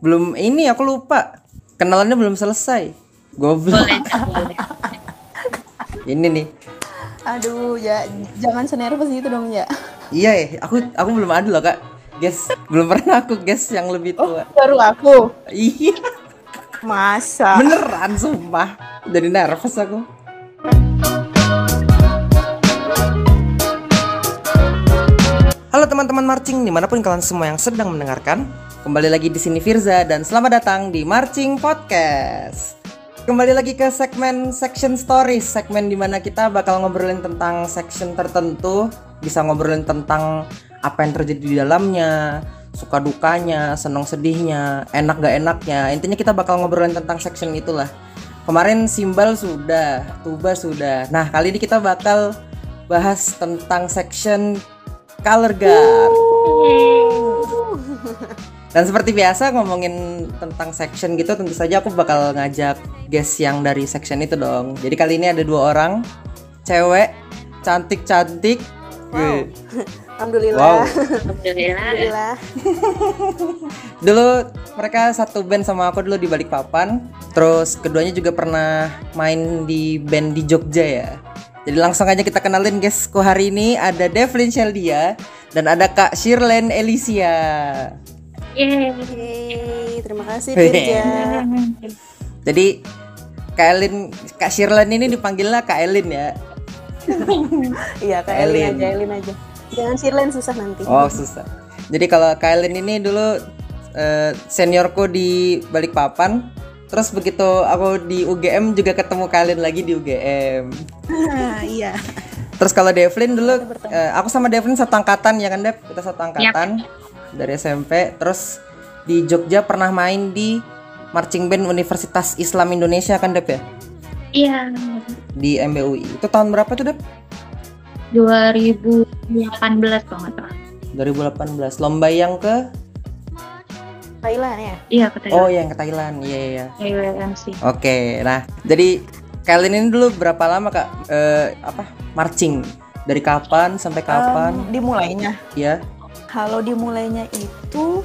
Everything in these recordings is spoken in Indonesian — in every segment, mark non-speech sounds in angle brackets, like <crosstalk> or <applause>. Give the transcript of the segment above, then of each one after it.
belum ini aku lupa. Kenalannya belum selesai. Goblok. Boleh, boleh. Ini nih. Aduh, ya jangan senervous gitu dong ya. Iya ya, aku aku belum ada loh kak. Guess belum pernah aku guess yang lebih tua. Baru aku. Iya, Masa? beneran sumpah. Jadi nervous aku. Teman-teman marching di mana pun kalian semua yang sedang mendengarkan. Kembali lagi di sini Firza dan selamat datang di Marching Podcast. Kembali lagi ke segmen section stories, segmen di mana kita bakal ngobrolin tentang section tertentu, bisa ngobrolin tentang apa yang terjadi di dalamnya, suka dukanya, senang sedihnya, enak gak enaknya. Intinya kita bakal ngobrolin tentang section itulah. Kemarin simbal sudah, tuba sudah. Nah kali ini kita bakal bahas tentang section color guard. Dan seperti biasa ngomongin tentang section gitu tentu saja aku bakal ngajak guest yang dari section itu dong. Jadi kali ini ada dua orang cewek cantik-cantik. Wih. Alhamdulillah. Wow. Alhamdulillah. Alhamdulillah. <laughs> Dulu mereka satu band sama aku dulu di Balikpapan. Terus keduanya juga pernah main di band di Jogja ya. Jadi langsung aja kita kenalin guestku hari ini ada Devlin Sheldia dan ada Kak Shirlen Elysia. Yeay. Terima kasih Firja. Jadi Kak Elin, Kak Shirlen ini dipanggilnya Kak Elin ya. <laughs> Iya, Kak Elin. Elin aja, Elin aja. Jangan Sirlen susah nanti. Oh susah. Jadi kalau Kak Elin ini dulu eh, seniorku di Balikpapan. Terus begitu aku di UGM juga ketemu Kak Elin lagi di UGM. Ah, iya. Terus kalau Devlin dulu, eh, aku sama Devlin satu angkatan ya kan Dev? Kita satu angkatan dari SMP. Terus di Jogja pernah main di marching band Universitas Islam Indonesia kan Dev ya? Iya. Di MBUI. Itu tahun berapa tuh Dev? 2018 kalau nggak salah. 2018. Lomba yang ke? Thailand ya. Iya ke Oh Thailand. yang ke Thailand. Iya iya. iya. IWMC. Oke, nah jadi kalian ini dulu berapa lama kak eh, apa marching? Dari kapan sampai kapan? Em, dimulainya. Ya. Kalau dimulainya itu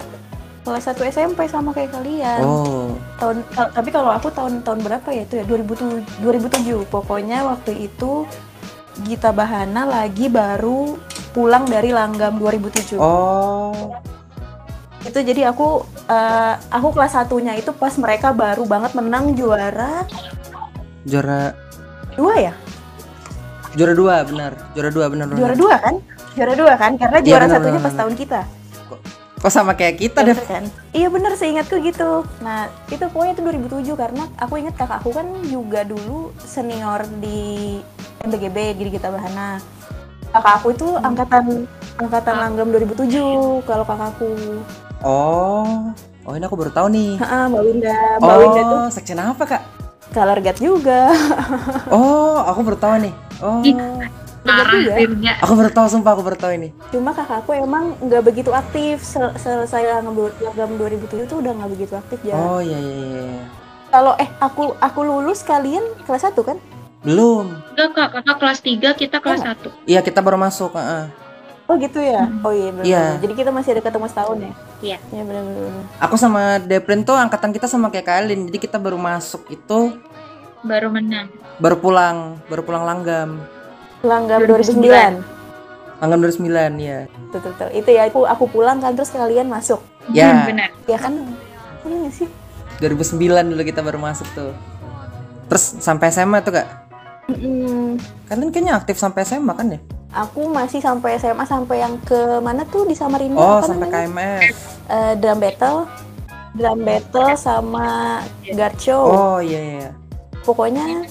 kelas 1 SMP sama kayak kalian. Oh, Tahun ta- tapi kalau aku tahun-tahun berapa ya itu ya 2007 2007. Pokoknya waktu itu Gita Bahana lagi baru pulang dari Langgam 2007. oh, Itu jadi aku eh, aku kelas satunya itu pas mereka baru banget menang juara juara dua ya? juara dua benar, juara dua benar benar. Juara dua kan? Juara dua kan? Karena Iya, juara benar, satunya benar, pas benar. tahun kita. Kok sama kayak kita deh? Bener kan? Iya bener seingatku gitu. Nah itu pokoknya itu 2007 karena aku ingat kakakku kan juga dulu senior di MBGB di Gita Bahana. Kakakku itu angkatan angkatan langgam 2007 kalau kakakku. Oh, oh ini aku baru tahu nih. Heeh, Mbak Winda, Mbak Winda tuh Oh, section apa kak? color guard juga. <laughs> Oh, aku baru tahu nih. Oh, Parah juga. Firja. aku baru tahu sumpah aku baru tahu ini. Cuma kakakku emang nggak begitu aktif. Sel- Selesai langgam 2007 tuh udah nggak begitu aktif ya. Oh iya iya iya. iya. Kalau eh aku aku lulus kalian kelas 1 kan? Belum. Enggak kak, kakak kelas 3, kita kelas 1. Iya kita baru masuk. heeh. Oh gitu ya. Oh iya benar. Iya. Jadi kita masih ada ketemu setahun ya. Iya. Iya benar-benar. Aku sama Deplin tuh angkatan kita sama kayak Kailin. Jadi kita baru masuk itu Baru menang. baru pulang, baru pulang langgam. Langgam 2009. 2009. Langgam 2009 ya. Betul, betul. Itu ya aku aku pulang kan terus kalian masuk. Ya. Hmm, benar. Ya kan? Ini nggak sih? 2009 dulu kita baru masuk tuh. Terus sampai SMA tuh kak. Mm-mm. Kalian kayaknya aktif sampai SMA kan ya? Aku masih sampai SMA sampai yang ke mana tuh di Samarinda Oh apa sampai namanya? KMF. Eh, drum battle, drum battle sama guard show. Oh iya iya. iya. Pokoknya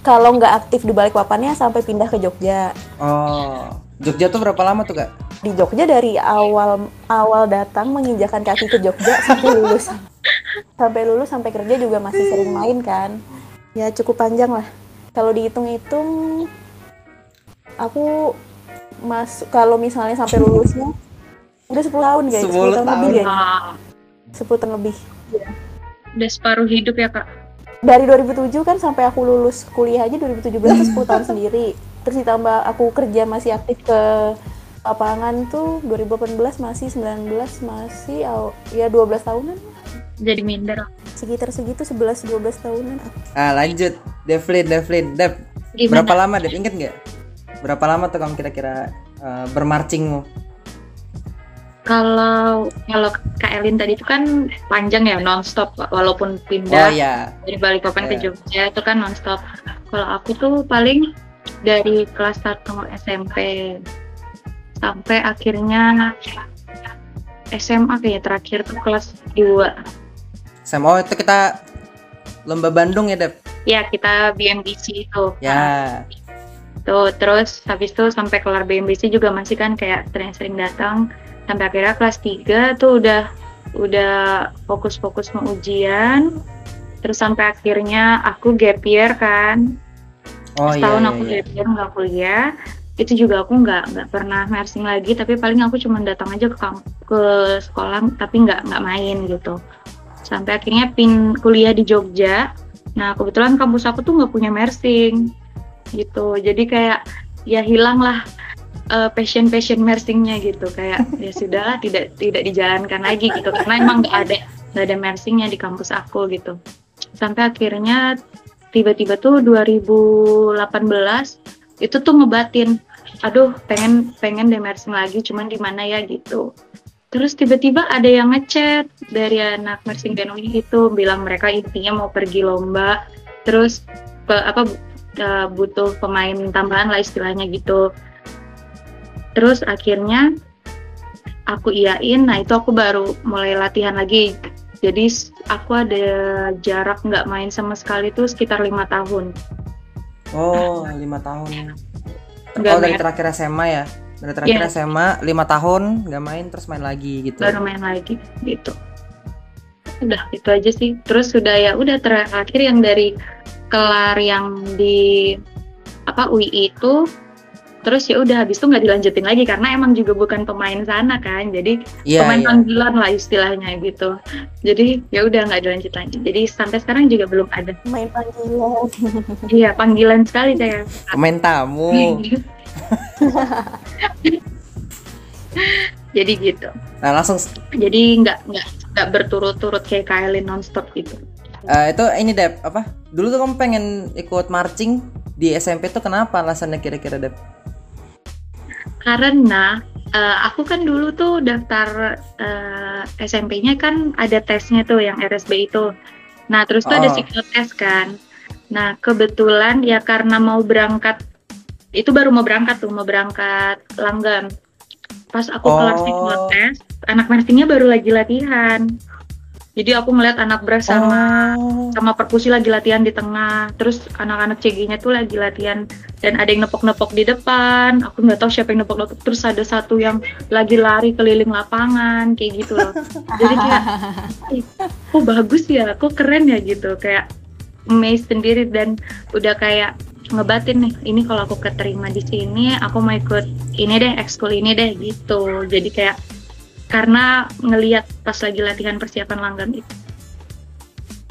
kalau nggak aktif di balik papannya sampai pindah ke Jogja. Oh Jogja tuh berapa lama tuh kak? Di Jogja dari awal awal datang menginjakan kaki ke Jogja sampai lulus. sampai lulus sampai kerja juga masih sering main kan. Ya cukup panjang lah. Kalau dihitung-hitung aku masuk kalau misalnya sampai lulusnya udah 10 tahun guys, 10, 10 tahun, tahun. lebih ya. Ah, 10 tahun lebih. udah separuh hidup ya kak. Dari 2007 kan sampai aku lulus kuliah aja 2017 tuh 10 tahun sendiri. Terus ditambah aku kerja masih aktif ke lapangan tuh 2018 masih 19 masih ya 12 tahunan jadi minder sekitar segitu 11 12 tahunan Ah lanjut, Devlin, Devlin, Dev. gimana Berapa lama Dev? Ingat nggak? Berapa lama tuh kamu kira-kira eh, bermarchingmu? kalau kalau Kak Elin tadi itu kan panjang ya nonstop walaupun Oh pindah ya, dari Balikpapan ke Iya. Jogja itu kan nonstop. Kalau aku tuh paling dari kelas 1 SMP sampai akhirnya SMA kayak terakhir tuh kelas 2. Sam. Oh itu kita lomba Bandung ya Dev? Ya kita BMBC itu. Ya. Tuh terus habis itu sampai kelar BMBC juga masih kan kayak sering-sering datang sampai akhirnya kelas 3 tuh udah udah fokus-fokus mau ujian. Terus sampai akhirnya aku gap year kan. Oh iya. setahun iya, aku iya. gap year nggak kuliah itu juga aku nggak nggak pernah mersing lagi tapi paling aku cuma datang aja ke ke sekolah tapi nggak nggak main gitu sampai akhirnya pin kuliah di Jogja nah kebetulan kampus aku tuh nggak punya mersing gitu. Jadi kayak ya hilang lah passion passion mersingnya gitu. Kayak ya sudahlah tidak tidak dijalankan lagi gitu. Karena emang nggak ada nggak ada mersingnya di kampus aku gitu. Sampai akhirnya tiba-tiba tuh 2018 itu tuh ngebatin aduh pengen pengen demersing lagi cuman di mana ya? gitu. Terus tiba-tiba ada yang ngechat dari anak mersing dan itu bilang mereka intinya mau pergi lomba. Terus ke apa eh, butuh pemain tambahan lah istilahnya gitu terus akhirnya aku iyain nah itu aku baru mulai latihan lagi jadi aku ada jarak nggak main sama sekali tuh sekitar lima tahun Oh lima tahun. Nggak oh dari main. terakhir SMA ya? Dari terakhir Iya. SMA lima tahun nggak main terus main lagi gitu. baru main lagi gitu udah itu aja sih terus sudah ya udah terakhir yang dari kelar yang di apa UI itu terus ya udah habis itu nggak dilanjutin lagi karena emang juga bukan pemain sana kan jadi Iya pemain iya. panggilan lah istilahnya gitu. Jadi ya udah nggak dilanjut lagi. Jadi sampai sekarang juga belum ada. Main panggilan. <laughs> Iya panggilan sekali saya. Pemain tamu. <laughs> jadi gitu. Nah langsung jadi nggak nggak nggak berturut-turut kayak Kylie nonstop gitu eh, itu ini Dep apa? Dulu tuh kamu pengen ikut marching di SMP tuh kenapa alasannya kira-kira Dep? karena eh, aku kan dulu tuh daftar eh, SMP-nya kan ada tesnya tuh yang RSB itu. Nah, terus tuh ada Oh. psikotes kan. Nah, kebetulan ya karena mau berangkat itu baru mau berangkat tuh, mau berangkat langgam. Pas aku kelas Oh. psikotes, anak nursingnya baru lagi latihan. Jadi aku ngeliat anak beras sama Oh. sama perkusi lagi latihan di tengah. Terus anak-anak CG-nya tuh lagi latihan. Dan ada yang nepok-nepok di depan. Aku nggak tahu siapa yang nepok-nepok. Terus ada satu yang lagi lari keliling lapangan kayak gitu loh. Jadi kayak "Ih, kok bagus ya? Kok keren ya? Gitu. Kayak amazed sendiri. Dan udah kayak ngebatin nih ini kalau aku keterima di sini aku mau ikut ini deh ekskul ini deh gitu. Jadi kayak karena ngelihat pas lagi latihan persiapan langgam itu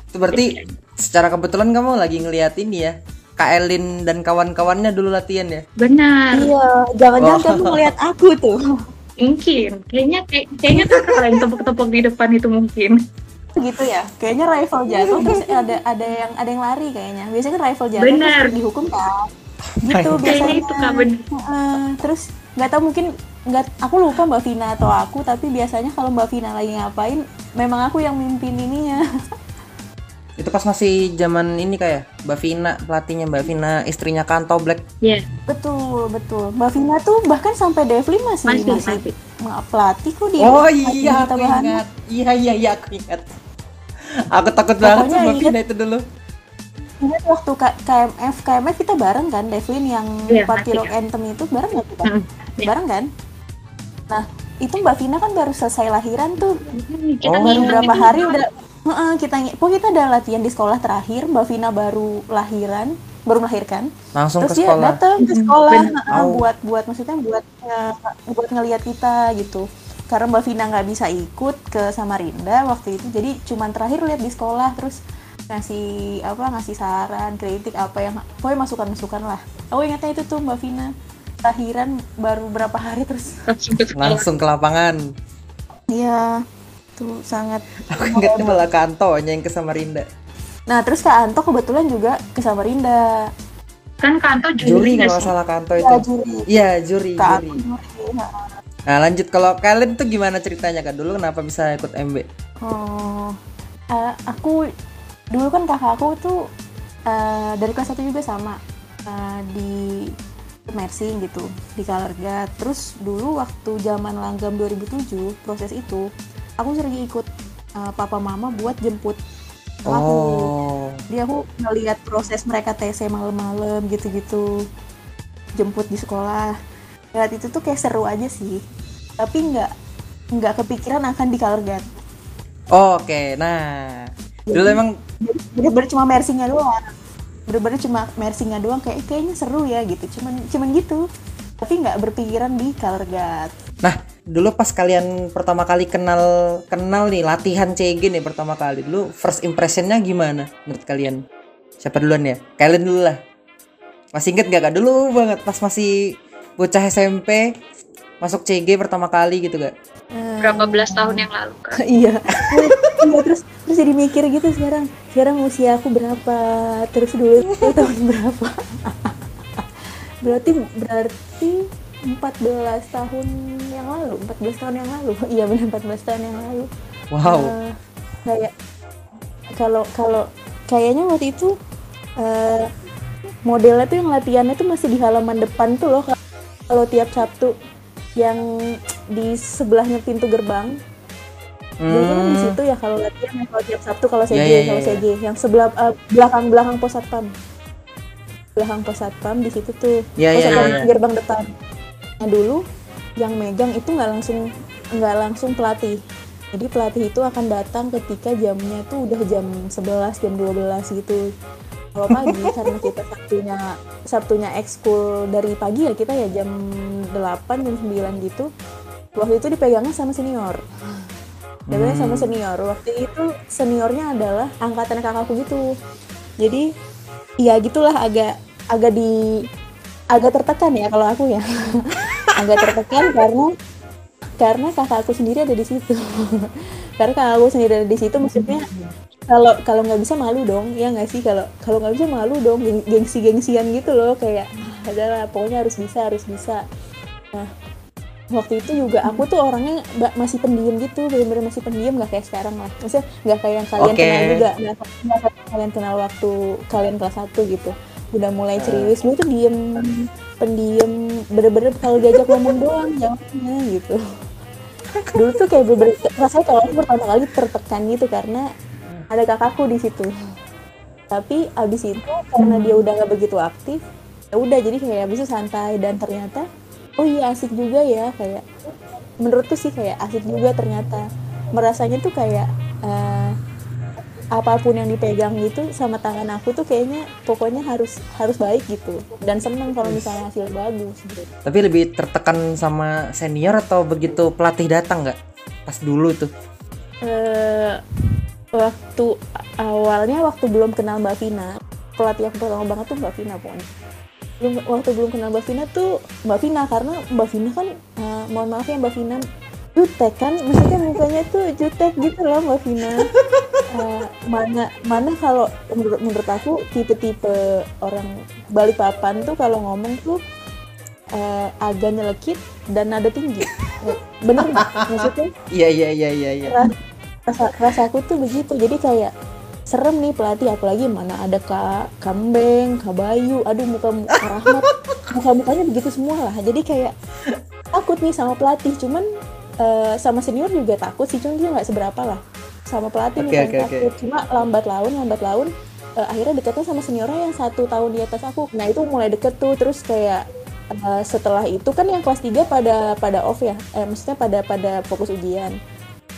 Itu berarti secara kebetulan kamu lagi ngeliat ini ya Kak Elin dan kawan-kawannya dulu latihan ya? benar iya jangan-jangan Oh. kamu ngeliat aku tuh <laughs> Mungkin, kayaknya kayak, kayaknya kakak yang tepuk-tepuk di depan itu mungkin. gitu ya kayaknya rival jatuh terus ada ada yang ada yang lari kayaknya biasanya kan rival jatuh Benar. terus dihukum kan gitu Kayaknya biasanya itu kak. Heeh, terus nggak tahu mungkin nggak aku lupa mbak Vina atau aku tapi biasanya kalau mbak Vina lagi ngapain memang aku yang mimpin ininya <laughs> Itu pas masih zaman ini kayak Mbak Vina, pelatihnya Mbak Vina, istrinya Kanto Black. Iya, betul betul mbak Vina tuh bahkan sampai Devlin masih masih, masih, masih. pelatih kok dia Oh iya, aku bahan. ingat. Iya iya iya aku ingat. Aku takut banget Pokoknya sama Mbak. Vina itu dulu. Ingat waktu K- KMF KMF kita bareng kan Devlin yang Iya, Party Rock Anthem itu bareng nggak kita Mm, iya. bareng kan nah itu mbak Vina kan baru selesai lahiran tuh Kita Oh. baru berapa hari udah Heeh, kita pokoknya kita ada latihan di sekolah terakhir mbak Vina baru lahiran baru melahirkan Langsung terus ke dia sekolah. datang ke sekolah Bener. heeh, Oh. buat buat maksudnya buat nge- buat ngelihat kita gitu karena mbak Vina nggak bisa ikut ke Samarinda waktu itu jadi cuman terakhir lihat di sekolah terus ngasih apa ngasih saran kritik apa yang pokoknya masukan masukan lah aku ingatnya itu tuh mbak Vina lahiran baru berapa hari terus langsung ke ke lapangan. Iya. itu sangat Aku ingatnya malah kantonya yang ke Samarinda. nah terus kak Anto kebetulan juga ke Samarinda Kan kantor Juri juri nggak kalau sih? salah kanto ya itu. juri Iya, juri, kak juri. Anto juri nah. Nah, lanjut kalau kalian tuh gimana ceritanya Kak? Dulu kenapa bisa ikut MB? Oh, eh, aku dulu kan kakak aku tuh eh, dari kelas 1 juga sama eh, di Mersing gitu di Kalerga. Terus dulu waktu zaman langgam 2007 proses itu aku sering ikut eh, papa mama buat jemput aku. Oh. Jadi aku ngeliat proses mereka TC malam-malam gitu-gitu jemput di sekolah. Lihat itu tuh kayak seru aja sih. Tapi nggak nggak kepikiran akan di Kalergat. Oke, nah. Dulu emang bener-bener cuma mersingnya doang bener-bener cuma mersingnya doang kayak "Eh, kayaknya seru ya gitu cuman cuman gitu tapi nggak berpikiran di Kalergat Nah, dulu pas kalian pertama kali kenal kenal nih latihan CG nih pertama kali. Dulu first impressionnya gimana menurut kalian? Siapa duluan ya? Kalian dulu lah. Masih inget gak kak? Dulu banget pas masih bocah SMP masuk CG pertama kali gitu gak? Berapa belas tahun yang lalu kan? <laughs> iya. Iya terus terus jadi mikir gitu sekarang. Sekarang usia aku berapa? Terus dulu itu <laughs> tahun berapa? <laughs> Berarti berarti 14 tahun yang lalu. 14 tahun yang lalu. Iya benar 14 tahun yang lalu. Wow. Eh, kayak kalau kalau kayaknya waktu itu eh, modelnya tuh yang latihannya tuh masih di halaman depan tuh loh kalau tiap Sabtu yang di sebelahnya pintu gerbang. Biasanya kan di Hmm. situ ya kalau latihan ya, kalau tiap Sabtu kalau CJ Iya, iya, kalau iya. CJ yang sebelah eh, belakang belakang pos satpam belakang pos satpam di situ tuh. Iya, pos iya, satpam iya. gerbang depan. Nah dulu yang megang itu nggak langsung nggak langsung pelatih. Jadi pelatih itu akan datang ketika jamnya tuh udah jam 11 jam 12 gitu kalau pagi karena kita sabtunya sabtunya ekskul dari pagi ya kita ya jam 8 jam 9 gitu. Waktu itu dipegangnya sama senior. Dipegangnya sama senior. Waktu itu seniornya adalah angkatan kakakku gitu. Jadi ya gitulah agak agak di agak tertekan ya kalau aku ya. <laughs> Agak tertekan karena karena kakakku sendiri ada di situ. <laughs> Karena kakakku sendiri ada di situ maksudnya kalau kalau nggak bisa malu dong ya nggak sih? Kalau kalau nggak bisa malu dong geng- gengsi gengsian gitu loh kayak "Ah, adalah pokoknya harus bisa harus bisa. Nah waktu itu juga aku tuh orangnya masih pendiam gitu bener-bener masih pendiam nggak kayak sekarang lah. Maksudnya nggak kayak yang kalian Oke. kenal juga nggak kalian kenal waktu kalian kelas 1 gitu. Udah mulai serius dulu tuh diem pendiam bener-bener kalau diajak ngomong doang jawabnya gitu. Dulu tuh kayak bener-bener rasanya kalau aku pertama kali tertekan gitu karena ada kakakku di situ tapi abis itu karena dia udah nggak begitu aktif ya udah jadi kayak abis itu santai dan ternyata oh iya asik juga ya kayak menurutku sih kayak asik juga ternyata merasanya tuh kayak eh, apa pun yang dipegang gitu sama tangan aku tuh kayaknya pokoknya harus harus baik gitu dan seneng kalau misalnya hasil bagus gitu. Tapi lebih tertekan sama senior atau begitu pelatih datang nggak? Pas dulu tuh. eh waktu awalnya waktu belum kenal Mbak Vina pelatih aku pertama banget tuh Mbak Vina pokoknya. Belum waktu belum kenal Mbak Vina tuh Mbak Vina karena Mbak Vina kan eh, mohon maaf ya Mbak Vina jutek kan? Maksudnya mukanya tuh jutek gitu loh Mbak Vina. <laughs> Eh, mana mana kalau menurut menurut aku tipe-tipe orang Balikpapan tuh kalau ngomong tuh eh, agak nyelekit dan nada tinggi. <laughs> Bener nggak? Maksudnya? Iya iya iya iya iya. Rasa rasaku tuh begitu. Jadi kayak serem nih pelatih apalagi mana ada kak kambeng kak bayu. Aduh muka muka rahmat. Muka mukanya begitu semua lah. Jadi kayak takut nih sama pelatih. Cuman eh, sama senior juga takut sih. Cuman dia nggak seberapa lah sama pelatih nih. paling oke, oke. takut. Cuma lambat laun lambat laun eh, akhirnya deketnya sama seniornya yang satu tahun di atas aku. Nah itu mulai deket tuh. Terus kayak eh, setelah itu kan yang kelas 3 pada pada off ya. Eh, maksudnya pada pada fokus ujian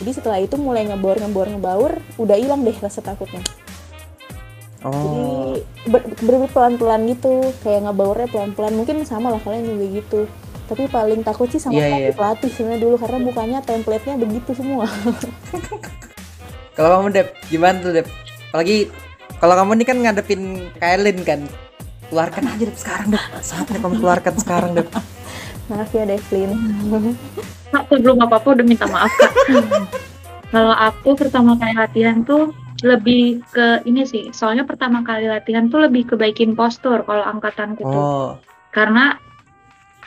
jadi setelah itu mulai ngebor ngebor ngebaur udah hilang deh rasa takutnya Oh. jadi ber, ber- pelan-pelan gitu kayak ngebaurnya pelan-pelan mungkin sama lah kalian juga gitu tapi paling takut sih sama Iya, pelatih, iya. pelatih sebenarnya dulu karena mukanya template-nya begitu semua <laughs> Kalau kamu Dep, gimana tuh Dep? Apalagi kalau kamu nih kan ngadepin Kailin kan. Keluarkan aja Dep sekarang Dep. Saatnya kamu keluarkan sekarang Dep. Maaf ya Devlin <laughs> Kak, aku belum apa-apa udah minta maaf kak. <laughs> Kalau aku pertama kali latihan tuh lebih ke ini sih. Soalnya pertama kali latihan tuh lebih ke baikin postur kalau angkatanku tuh. Oh, Karena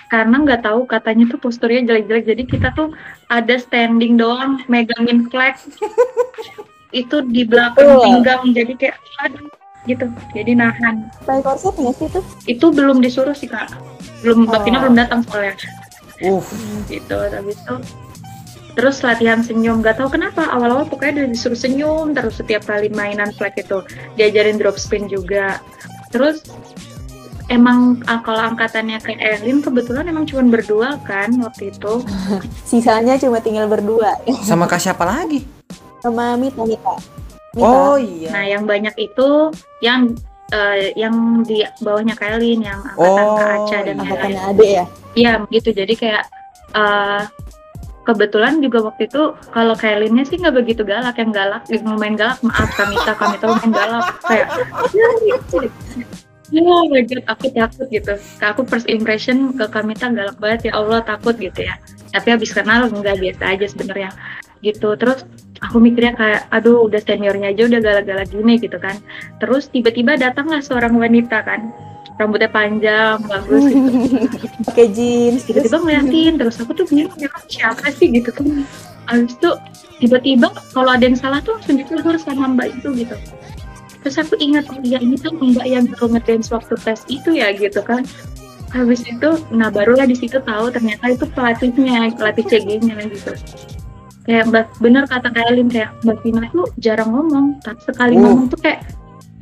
karena nggak tahu katanya tuh posturnya jelek-jelek. Jadi kita tuh ada standing doang megangin flag. <laughs> itu di belakang pinggang jadi kayak aduh gitu. Jadi nahan. pakai korset nggak sih tuh Itu belum disuruh sih Kak. Belum Oh. Bapina belum datang soalnya. uh, gitu tapi itu terus latihan senyum gak tahu kenapa awal-awal pokoknya udah disuruh senyum terus setiap kali mainan flag itu diajarin drop spin juga terus emang ah, kalau angkatannya kayak Erlin kebetulan emang cuma berdua kan waktu itu <laughs> sisanya cuma tinggal berdua sama kak siapa lagi? sama Mita Mita. Oh iya. nah yang banyak itu yang eh, yang di bawahnya Kailin yang angkatan Oh, Kak Aca dan iya. angkatannya Ade ya Iya gitu jadi kayak eh kebetulan juga waktu itu kalau Kailinnya sih nggak begitu galak yang galak yang lumayan galak maaf Kamita Kamita lumayan galak kayak ya gitu. Ya, oh my god, aku takut gitu. Aku first impression ke Kamita galak banget ya Allah takut gitu ya. Tapi habis kenal nggak biasa aja sebenarnya gitu. Terus aku mikirnya kayak aduh udah seniornya aja udah galak-galak gini gitu kan. Terus tiba-tiba datanglah seorang wanita kan. Rambutnya panjang, bagus gitu. <laughs> Pakai jeans tiba-tiba ngeliatin terus aku tuh bingung ya siapa sih? gitu kan habis itu tiba-tiba kalau ada yang salah tuh langsung ditegur sama mbak itu gitu. Terus aku ingat oh iya ini tuh mbak yang dulu ngedance waktu tes itu ya gitu kan. Habis itu nah barulah di situ tahu ternyata itu pelatihnya pelatih CG-nya gitu kayak mbak bener kata Kailin kayak mbak Vina tuh jarang ngomong tapi sekali Uh. ngomong tuh kayak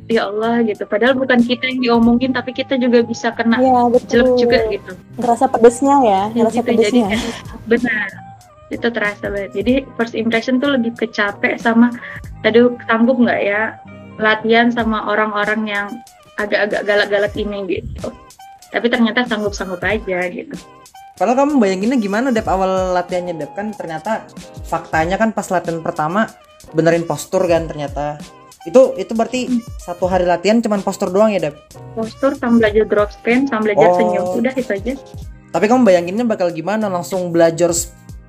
ya Allah gitu. Padahal bukan kita yang diomongin tapi kita juga bisa kena Iya jelek juga gitu. Ngerasa pedesnya ya, Ya ngerasa gitu, jadi pedesnya. kayak benar. Itu terasa banget. Jadi first impression tuh lebih kecapek sama tadi sanggup nggak ya latihan sama orang-orang yang agak-agak galak-galak ini gitu. Tapi ternyata sanggup-sanggup aja gitu Kalau kamu bayanginnya gimana Dep? Awal latihannya Dep? Kan ternyata faktanya kan pas latihan pertama benerin postur kan ternyata. Itu itu berarti satu hari latihan cuman postur doang ya Dep. postur sama belajar drop spin sama belajar Oh. senyum. Udah itu aja. Tapi kamu bayanginnya bakal gimana? Langsung belajar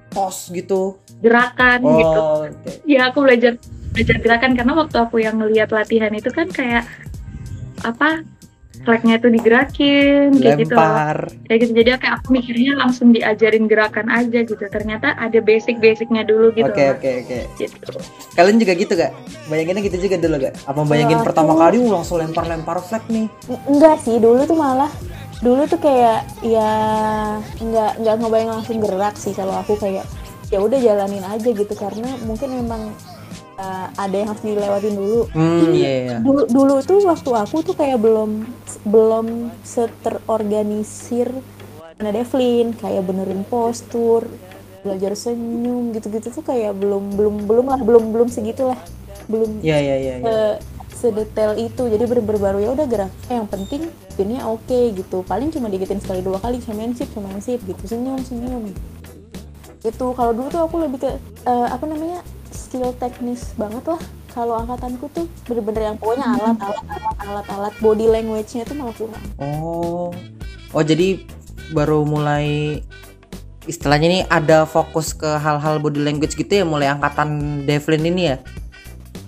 pos gitu. gerakan gitu. Oh, oke. ya aku belajar belajar gerakan. Karena waktu aku yang ngelihat latihan itu kan kayak apa flagnya itu digerakin kayak gitu loh. lempar. kayak gitu jadi kayak aku mikirnya langsung diajarin gerakan aja gitu ternyata ada basic basicnya dulu gitu Oke oke oke. gitu Kalian juga gitu gak? Bayanginnya gitu juga dulu gak? Apa bayangin Kalau pertama aku- kali uh, langsung lempar-lempar flag nih? N- Enggak sih, dulu tuh malah dulu tuh kayak ya nggak nggak ngebayang langsung gerak sih kalau aku kayak ya udah jalanin aja gitu karena mungkin memang uh, ada yang harus dilewatin dulu. Hmm iya iya. Dulu dulu tuh waktu aku tuh kayak belum belum seterorganisir Ana Devlin kayak benerin postur, belajar senyum gitu-gitu tuh kayak belum belum belum lah belum belum segitulah belum Iya iya iya. iya. se sedetail itu jadi bener-bener baru ya udah gerak yang penting spinnya oke gitu paling cuma digitin sekali dua kali championship championship gitu senyum senyum itu kalau dulu tuh aku lebih ke eh, apa namanya skill teknis banget lah. Kalau angkatanku tuh bener-bener yang pokoknya alat alat alat alat alat. Body language-nya tuh malah kurang. Oh. Oh jadi baru mulai istilahnya ini ada fokus ke hal-hal body language gitu ya mulai angkatan Devlin ini ya.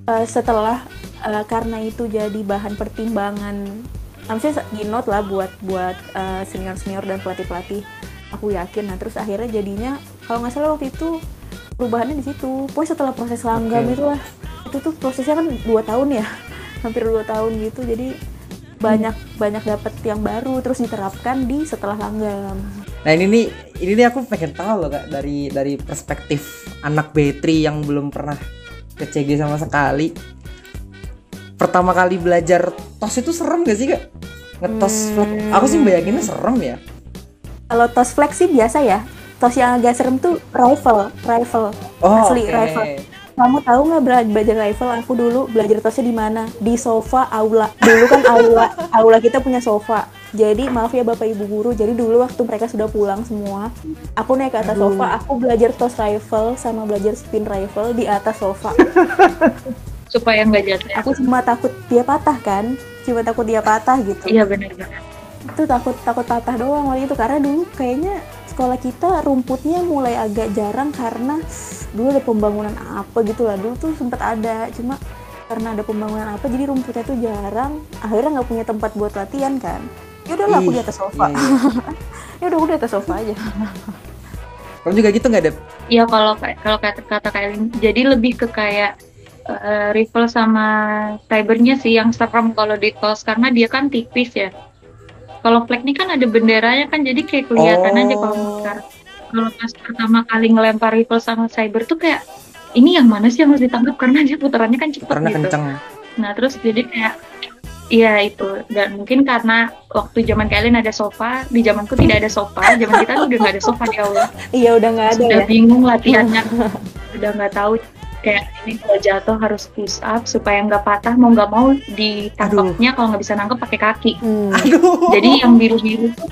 Eh, setelah eh, karena itu jadi bahan pertimbangan maksudnya di note lah buat buat senior senior dan pelatih pelatih aku yakin. Nah terus akhirnya jadinya kalau nggak salah waktu itu perubahannya di situ pokoknya setelah proses langgam Oke. itu lah itu tuh prosesnya kan dua tahun ya <laughs> hampir dua tahun gitu jadi banyak banyak dapat yang baru terus diterapkan di setelah langgam Nah ini nih ini nih aku pengen tahu loh kak dari dari perspektif anak B3 yang belum pernah ke CG sama sekali. Pertama kali belajar tos itu serem gak sih kak? Ngetos flag. Aku sih bayanginnya serem ya. kalau tos flex sih biasa ya tos yang agak serem tuh rifle rifle Oh Asli, oke. rifle. Kamu tahu nggak bela- belajar rifle? Aku dulu belajar tosnya di mana? Di sofa aula. Dulu kan aula, <laughs> aula kita punya sofa. Jadi maaf ya bapak ibu guru. Jadi dulu waktu mereka sudah pulang semua, aku naik ke atas sofa. Aku belajar tos rifle sama belajar spin rifle di atas sofa. <laughs> supaya nggak jatuh Aku cuma takut dia patah kan, cuma takut dia patah gitu. iya benar banget Itu takut takut patah doang waktu itu karena dulu kayaknya sekolah kita rumputnya mulai agak jarang karena dulu ada pembangunan apa gitu lah. Dulu tuh sempat ada cuma karena ada pembangunan apa jadi rumputnya tuh jarang. Akhirnya nggak punya tempat buat latihan kan. Ya udahlah aku di atas sofa. iya, iya. <laughs> ya udah aku di atas sofa aja. Kamu juga gitu nggak, Dep? Ya kalau kalau kata kata Kailin, jadi lebih ke kayak eh, rifle sama cybernya sih yang serem kalau di tos karena dia kan tipis ya. Kalau flag ini kan ada benderanya kan jadi kayak kelihatan aja kalau Oh. ngelempar. Kalau pas pertama kali ngelempar rifle sama cyber tuh kayak ini yang mana sih yang harus ditangkap karena dia putarannya kan cepet Karena gitu. kenceng. Nah terus jadi kayak Iya itu dan mungkin karena waktu zaman kalian ada sofa, di zamanku tidak ada sofa, zaman kita tuh udah nggak ada sofa di aula iya udah nggak ada sudah ya bingung latihannya udah nggak tahu kayak ini kalau jatuh harus push up supaya nggak patah mau nggak mau ditangkapnya kalau nggak bisa nangkep pakai kaki. Hmm. Aduh. jadi yang biru biru tuh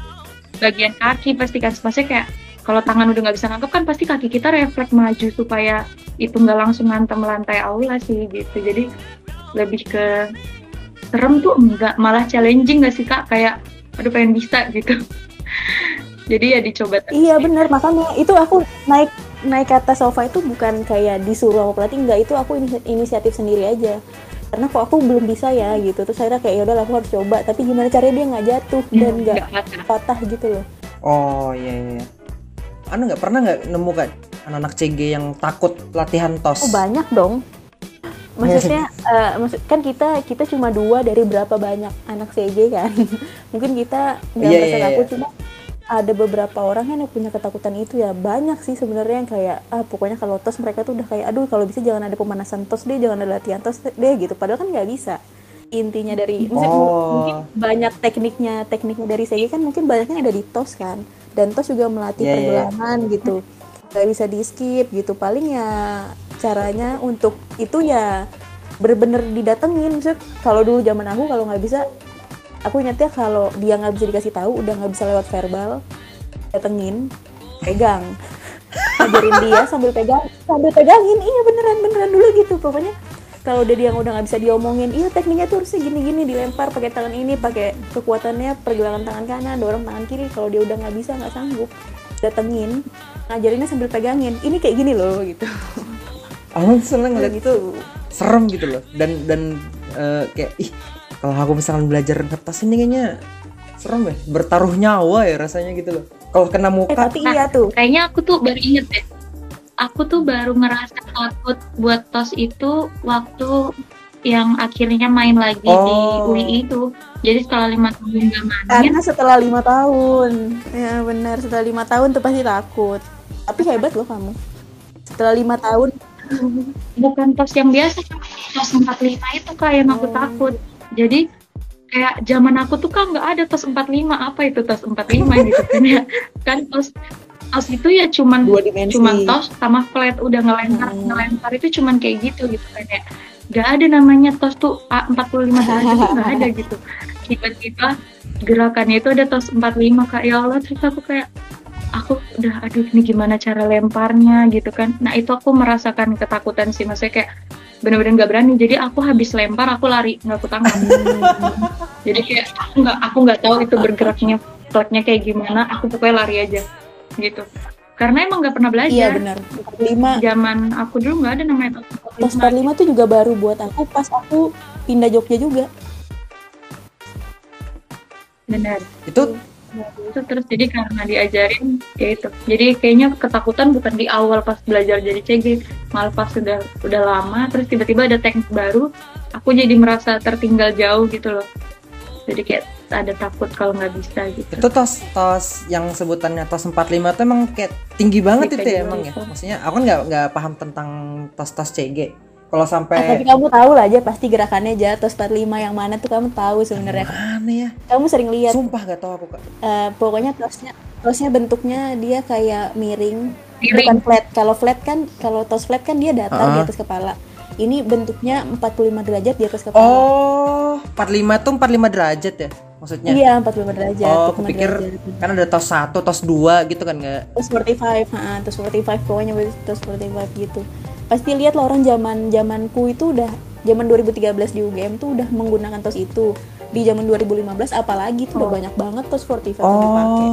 bagian kaki pasti kan maksudnya kayak kalau tangan udah nggak bisa nangkep kan pasti kaki kita refleks maju supaya itu nggak langsung ngantem lantai aula sih gitu. Jadi lebih ke serem tuh enggak malah challenging gak sih kak? Kayak aduh pengen bisa gitu. <laughs> Jadi ya dicoba terus. Iya benar makanya itu aku naik naik ke atas sofa itu bukan kayak disuruh sama pelatih enggak itu aku ini- inisiatif sendiri aja karena kok aku belum bisa ya gitu terus saya kayak ya udah aku harus coba tapi gimana caranya dia nggak jatuh dan nggak nggak patah gitu loh Oh iya iya. iya. Anu nggak pernah nggak nemu kan anak-anak CG yang takut latihan tos? oh banyak dong maksudnya <laughs> eh, maksud kan kita kita cuma dua dari berapa banyak anak CG kan <laughs> mungkin kita nggak Iya, merasa iya, takut iya. cuma ada beberapa orang yang punya ketakutan itu ya. Banyak sih sebenarnya yang kayak ah pokoknya kalau tos mereka tuh udah kayak aduh kalau bisa jangan ada pemanasan tos deh jangan ada latihan tos deh gitu. Padahal kan nggak bisa. Intinya dari Oh. mungkin banyak tekniknya tekniknya dari CG kan mungkin banyaknya ada di tos kan. Dan tos juga melatih Iya, iya, pergelangan gitu. Nggak bisa di skip gitu. Paling ya caranya untuk itu ya bener-bener didatengin. Maksud kalau dulu zaman aku kalau nggak bisa aku ingatnya kalau dia nggak bisa dikasih tahu udah nggak bisa lewat verbal datengin pegang. Ajarin dia sambil pegang sambil pegangin. Iya beneran beneran dulu gitu. Pokoknya kalau udah dia udah nggak bisa diomongin iya tekniknya tuh harusnya gini-gini dilempar pakai tangan ini pakai kekuatannya pergelangan tangan kanan dorong tangan kiri. Kalau dia udah nggak bisa nggak sanggup datengin ngajarinnya sambil pegangin. Ini kayak gini loh gitu. Aku seneng ngeliat itu gitu. serem gitu loh. Dan dan eh, kayak ih kalau aku misalkan belajar ngetas ini kayaknya serem ya bertaruh nyawa ya rasanya gitu loh. Kalau kena eh muka tapi iya tuh. kayaknya aku tuh baru inget deh. Aku tuh baru ngerasa takut buat tos itu waktu yang akhirnya main lagi di Oh. UI itu. Jadi setelah lima tahun gak main. Karena setelah lima tahun. Ya benar. Setelah lima tahun tuh pasti takut. Tapi hebat loh kamu. Setelah lima tahun. Bukan tos yang biasa tos 45 itu kak yang aku Oh. takut jadi kayak zaman aku tuh kan nggak ada tos 45 apa itu tos 45 gitu kan ya? Kan tos tos itu ya cuman dua dimensi. cuman tos sama flat udah ngelempar Hmm. ngelempar itu cuman kayak gitu gitu kan ya. Nggak ada namanya tos tuh A 45 derajat itu nggak ada gitu. Tiba-tiba gerakannya itu ada tos 45 kak. Ya Allah terus aku kayak aku udah aduh ini gimana cara lemparnya? gitu kan. Nah itu aku merasakan ketakutan sih maksudnya kayak bener-bener nggak berani. Jadi aku habis lempar aku lari nggak aku tangkap <laughs> jadi kayak aku nggak aku nggak tahu itu bergeraknya flagnya kayak gimana aku pokoknya lari aja gitu. Karena emang nggak pernah iya belajar. benar 45 zaman aku dulu nggak ada namanya tos tos 45 tuh juga baru buat aku pas aku pindah Jogja juga. Benar itu itu terus jadi karena diajarin ya itu. Jadi kayaknya ketakutan bukan di awal pas belajar jadi CG malah pas sudah udah lama terus tiba-tiba ada teknik baru aku jadi merasa tertinggal jauh gitu loh. Jadi kayak ada takut kalau nggak bisa gitu. Itu tos tos yang sebutannya tos 45 itu emang kayak tinggi banget Tinggi itu ya kayak emang ya? maksudnya aku kan nggak nggak paham tentang tos tos CG kalau Ah, tapi sampai kamu tahu lah aja pasti gerakannya aja tos 45 yang mana tuh kamu tahu sebenarnya. Mana ya? Kamu sering lihat. Sumpah gak tahu aku kak. Eh, pokoknya tosnya tosnya bentuknya dia kayak miring. Miring. bukan flat. Kalau flat kan kalau tos flat kan dia datar di Ah. atas kepala. Ini bentuknya 45 derajat di atas kepala. Oh 45 tuh 45 derajat ya maksudnya iya 45 derajat oh 45 aku pikir derajat. kan ada tos 1 tos 2 gitu kan nggak Terus 45, ha, terus 45 pokoknya terus 45 gitu. Pasti lihat lah orang zaman zamanku itu udah zaman 2013 di UGM tuh udah menggunakan tos itu. Di zaman 2015 apalagi tuh udah banyak banget tos 45 yang dipakai.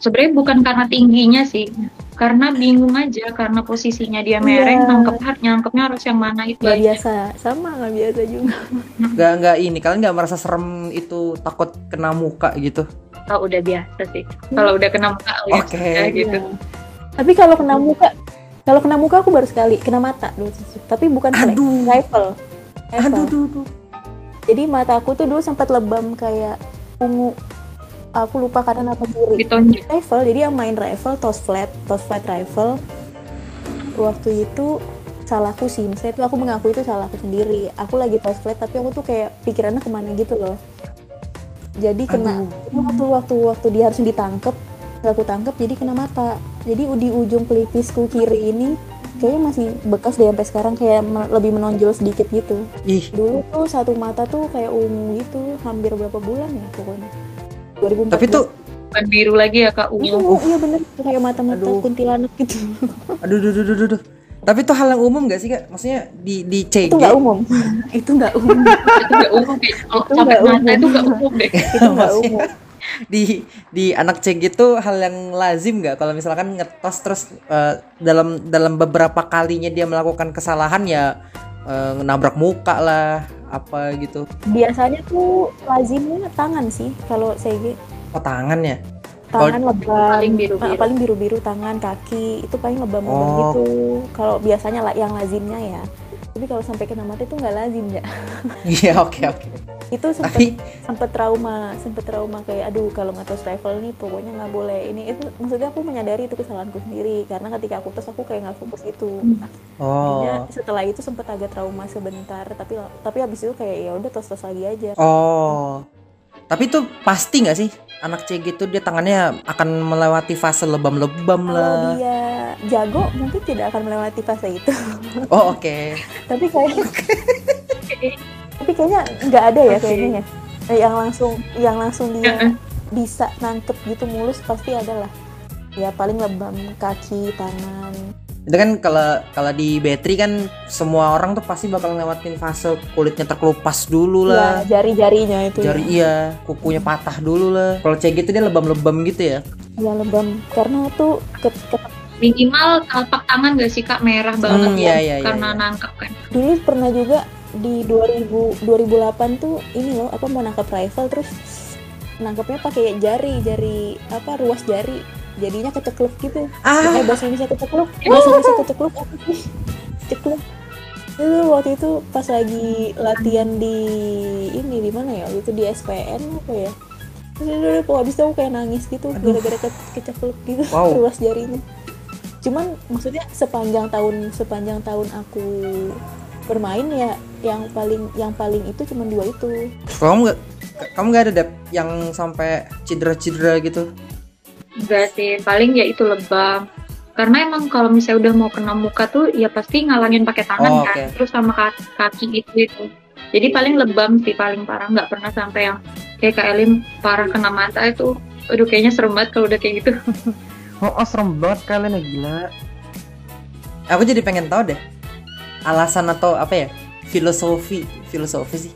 Sebenarnya bukan karena tingginya sih karena bingung aja karena posisinya dia mereng Iya. nangkep nyangkepnya harus yang mana itu aja. biasa sama nggak biasa juga <laughs> Nggak nggak ini kalian nggak merasa serem itu takut kena muka gitu? oh udah biasa sih kalau udah kena muka ya Oke. sudah, gitu Iya. tapi kalau kena muka kalau kena muka aku baru sekali kena mata dulu tapi bukan Aduh. rifle Rifle. Aduh, duh, duh. jadi mata aku tuh dulu sempat lebam kayak ungu aku lupa karena apa ditonjok rifle jadi yang main rifle toss flat toss flat rifle waktu itu salahku sih saya tuh aku mengaku itu salahku sendiri. Aku lagi toss flat tapi aku tuh kayak pikirannya ke mana gitu loh. Jadi kena waktu waktu waktu dia harus ditangkep aku tangkep jadi kena mata. Jadi di ujung pelipisku kiri ini kayaknya masih bekas deh sampai sekarang kayak me- lebih menonjol sedikit gitu. Ih, dulu tuh satu mata tuh kayak ungu gitu hampir berapa bulan ya pokoknya 2014 tapi tuh bukan biru lagi ya kak Iya, ungu iya bener kayak mata-mata Aduh. kuntilanak gitu. aduh duh, duh, duh, duh, duh. Tapi itu hal yang umum gak sih kak? Maksudnya di di CG <laughs> itu nggak umum. itu nggak umum. itu nggak umum kayak kalau Itu sampai nggak mata umum. itu nggak umum deh itu nggak Maksudnya, umum. <laughs> di di anak CG itu hal yang lazim nggak kalau misalkan ngetos terus eh, dalam dalam beberapa kalinya dia melakukan kesalahan ya eh, nabrak muka lah apa gitu Biasanya tuh lazimnya tangan sih kalau CG. oh tangannya Tangan lebam. Paling biru-biru. Ah, paling biru-biru tangan, kaki itu paling lebam-lebam Oh. gitu. Kalau biasanya lah yang lazimnya ya. Tapi kalau sampai kena mata itu nggak lazim ya. iya oke oke. Itu sempet tapi sempet trauma, sempet trauma kayak aduh kalau nggak tos rifle nih pokoknya nggak boleh. Ini itu maksudnya aku menyadari itu kesalahanku sendiri karena ketika aku tos aku kayak nggak fokus. Jadinya oh. Setelah itu sempet agak trauma sebentar tapi tapi habis itu kayak ya udah tos tos lagi aja. Oh. Tapi itu pasti nggak sih anak CG itu dia tangannya akan melewati fase lebam-lebam kalau lah. dia jago mungkin tidak akan melewati fase itu. <laughs> Oh oke. Tapi kayak tapi kayaknya nggak ada ya Oke. kayaknya ya. Eh, yang langsung yang langsung dia bisa nangkep gitu mulus pasti ada lah. Ya paling lebam kaki tangan itu kan kalau kalau di battery kan semua orang tuh pasti bakal ngelewatin fase kulitnya terkelupas dulu lah. ya jari-jarinya itu jari ya. iya kukunya patah dulu lah. Kalau CG itu dia lebam-lebam gitu ya? Ya lebam. Karena tuh ke, ke- minimal telapak tangan gak sih kak? Merah banget Hmm, ya iya, iya, iya, karena iya. nangkep kan? Dulu pernah juga di 2000 2008 tuh ini loh apa mau nangkap rifle terus nangkepnya pakai jari jari apa ruas jari jadinya kecekluk gitu. Ah. Eh bahasa Indonesia kecekluk bahasa Indonesia kecekluk apa sih cekluk itu waktu itu pas lagi latihan di ini di mana ya? Waktu itu di SPN apa ya? Terus udah kok habis itu aku kayak nangis gitu gara-gara ke- kecekluk gitu Wow. <laughs> ruas jarinya. Cuman maksudnya sepanjang tahun sepanjang tahun aku bermain ya yang paling yang paling itu cuma dua itu. Kamu nggak kamu nggak ada dep yang sampai cedera-cedera gitu enggak sih paling ya itu lebam. Karena emang kalau misalnya udah mau kena muka tuh ya pasti ngalangin pakai tangan Oh, kan oke. terus sama kaki, kaki itu itu jadi paling lebam sih paling parah. Nggak pernah sampai yang kayak Kak Elim parah kena mata itu. Aduh kayaknya serem banget kalau udah kayak gitu. <laughs> Oh, oh serem banget kalian ya gila. Aku jadi pengen tahu deh alasan atau apa ya filosofi filosofi sih.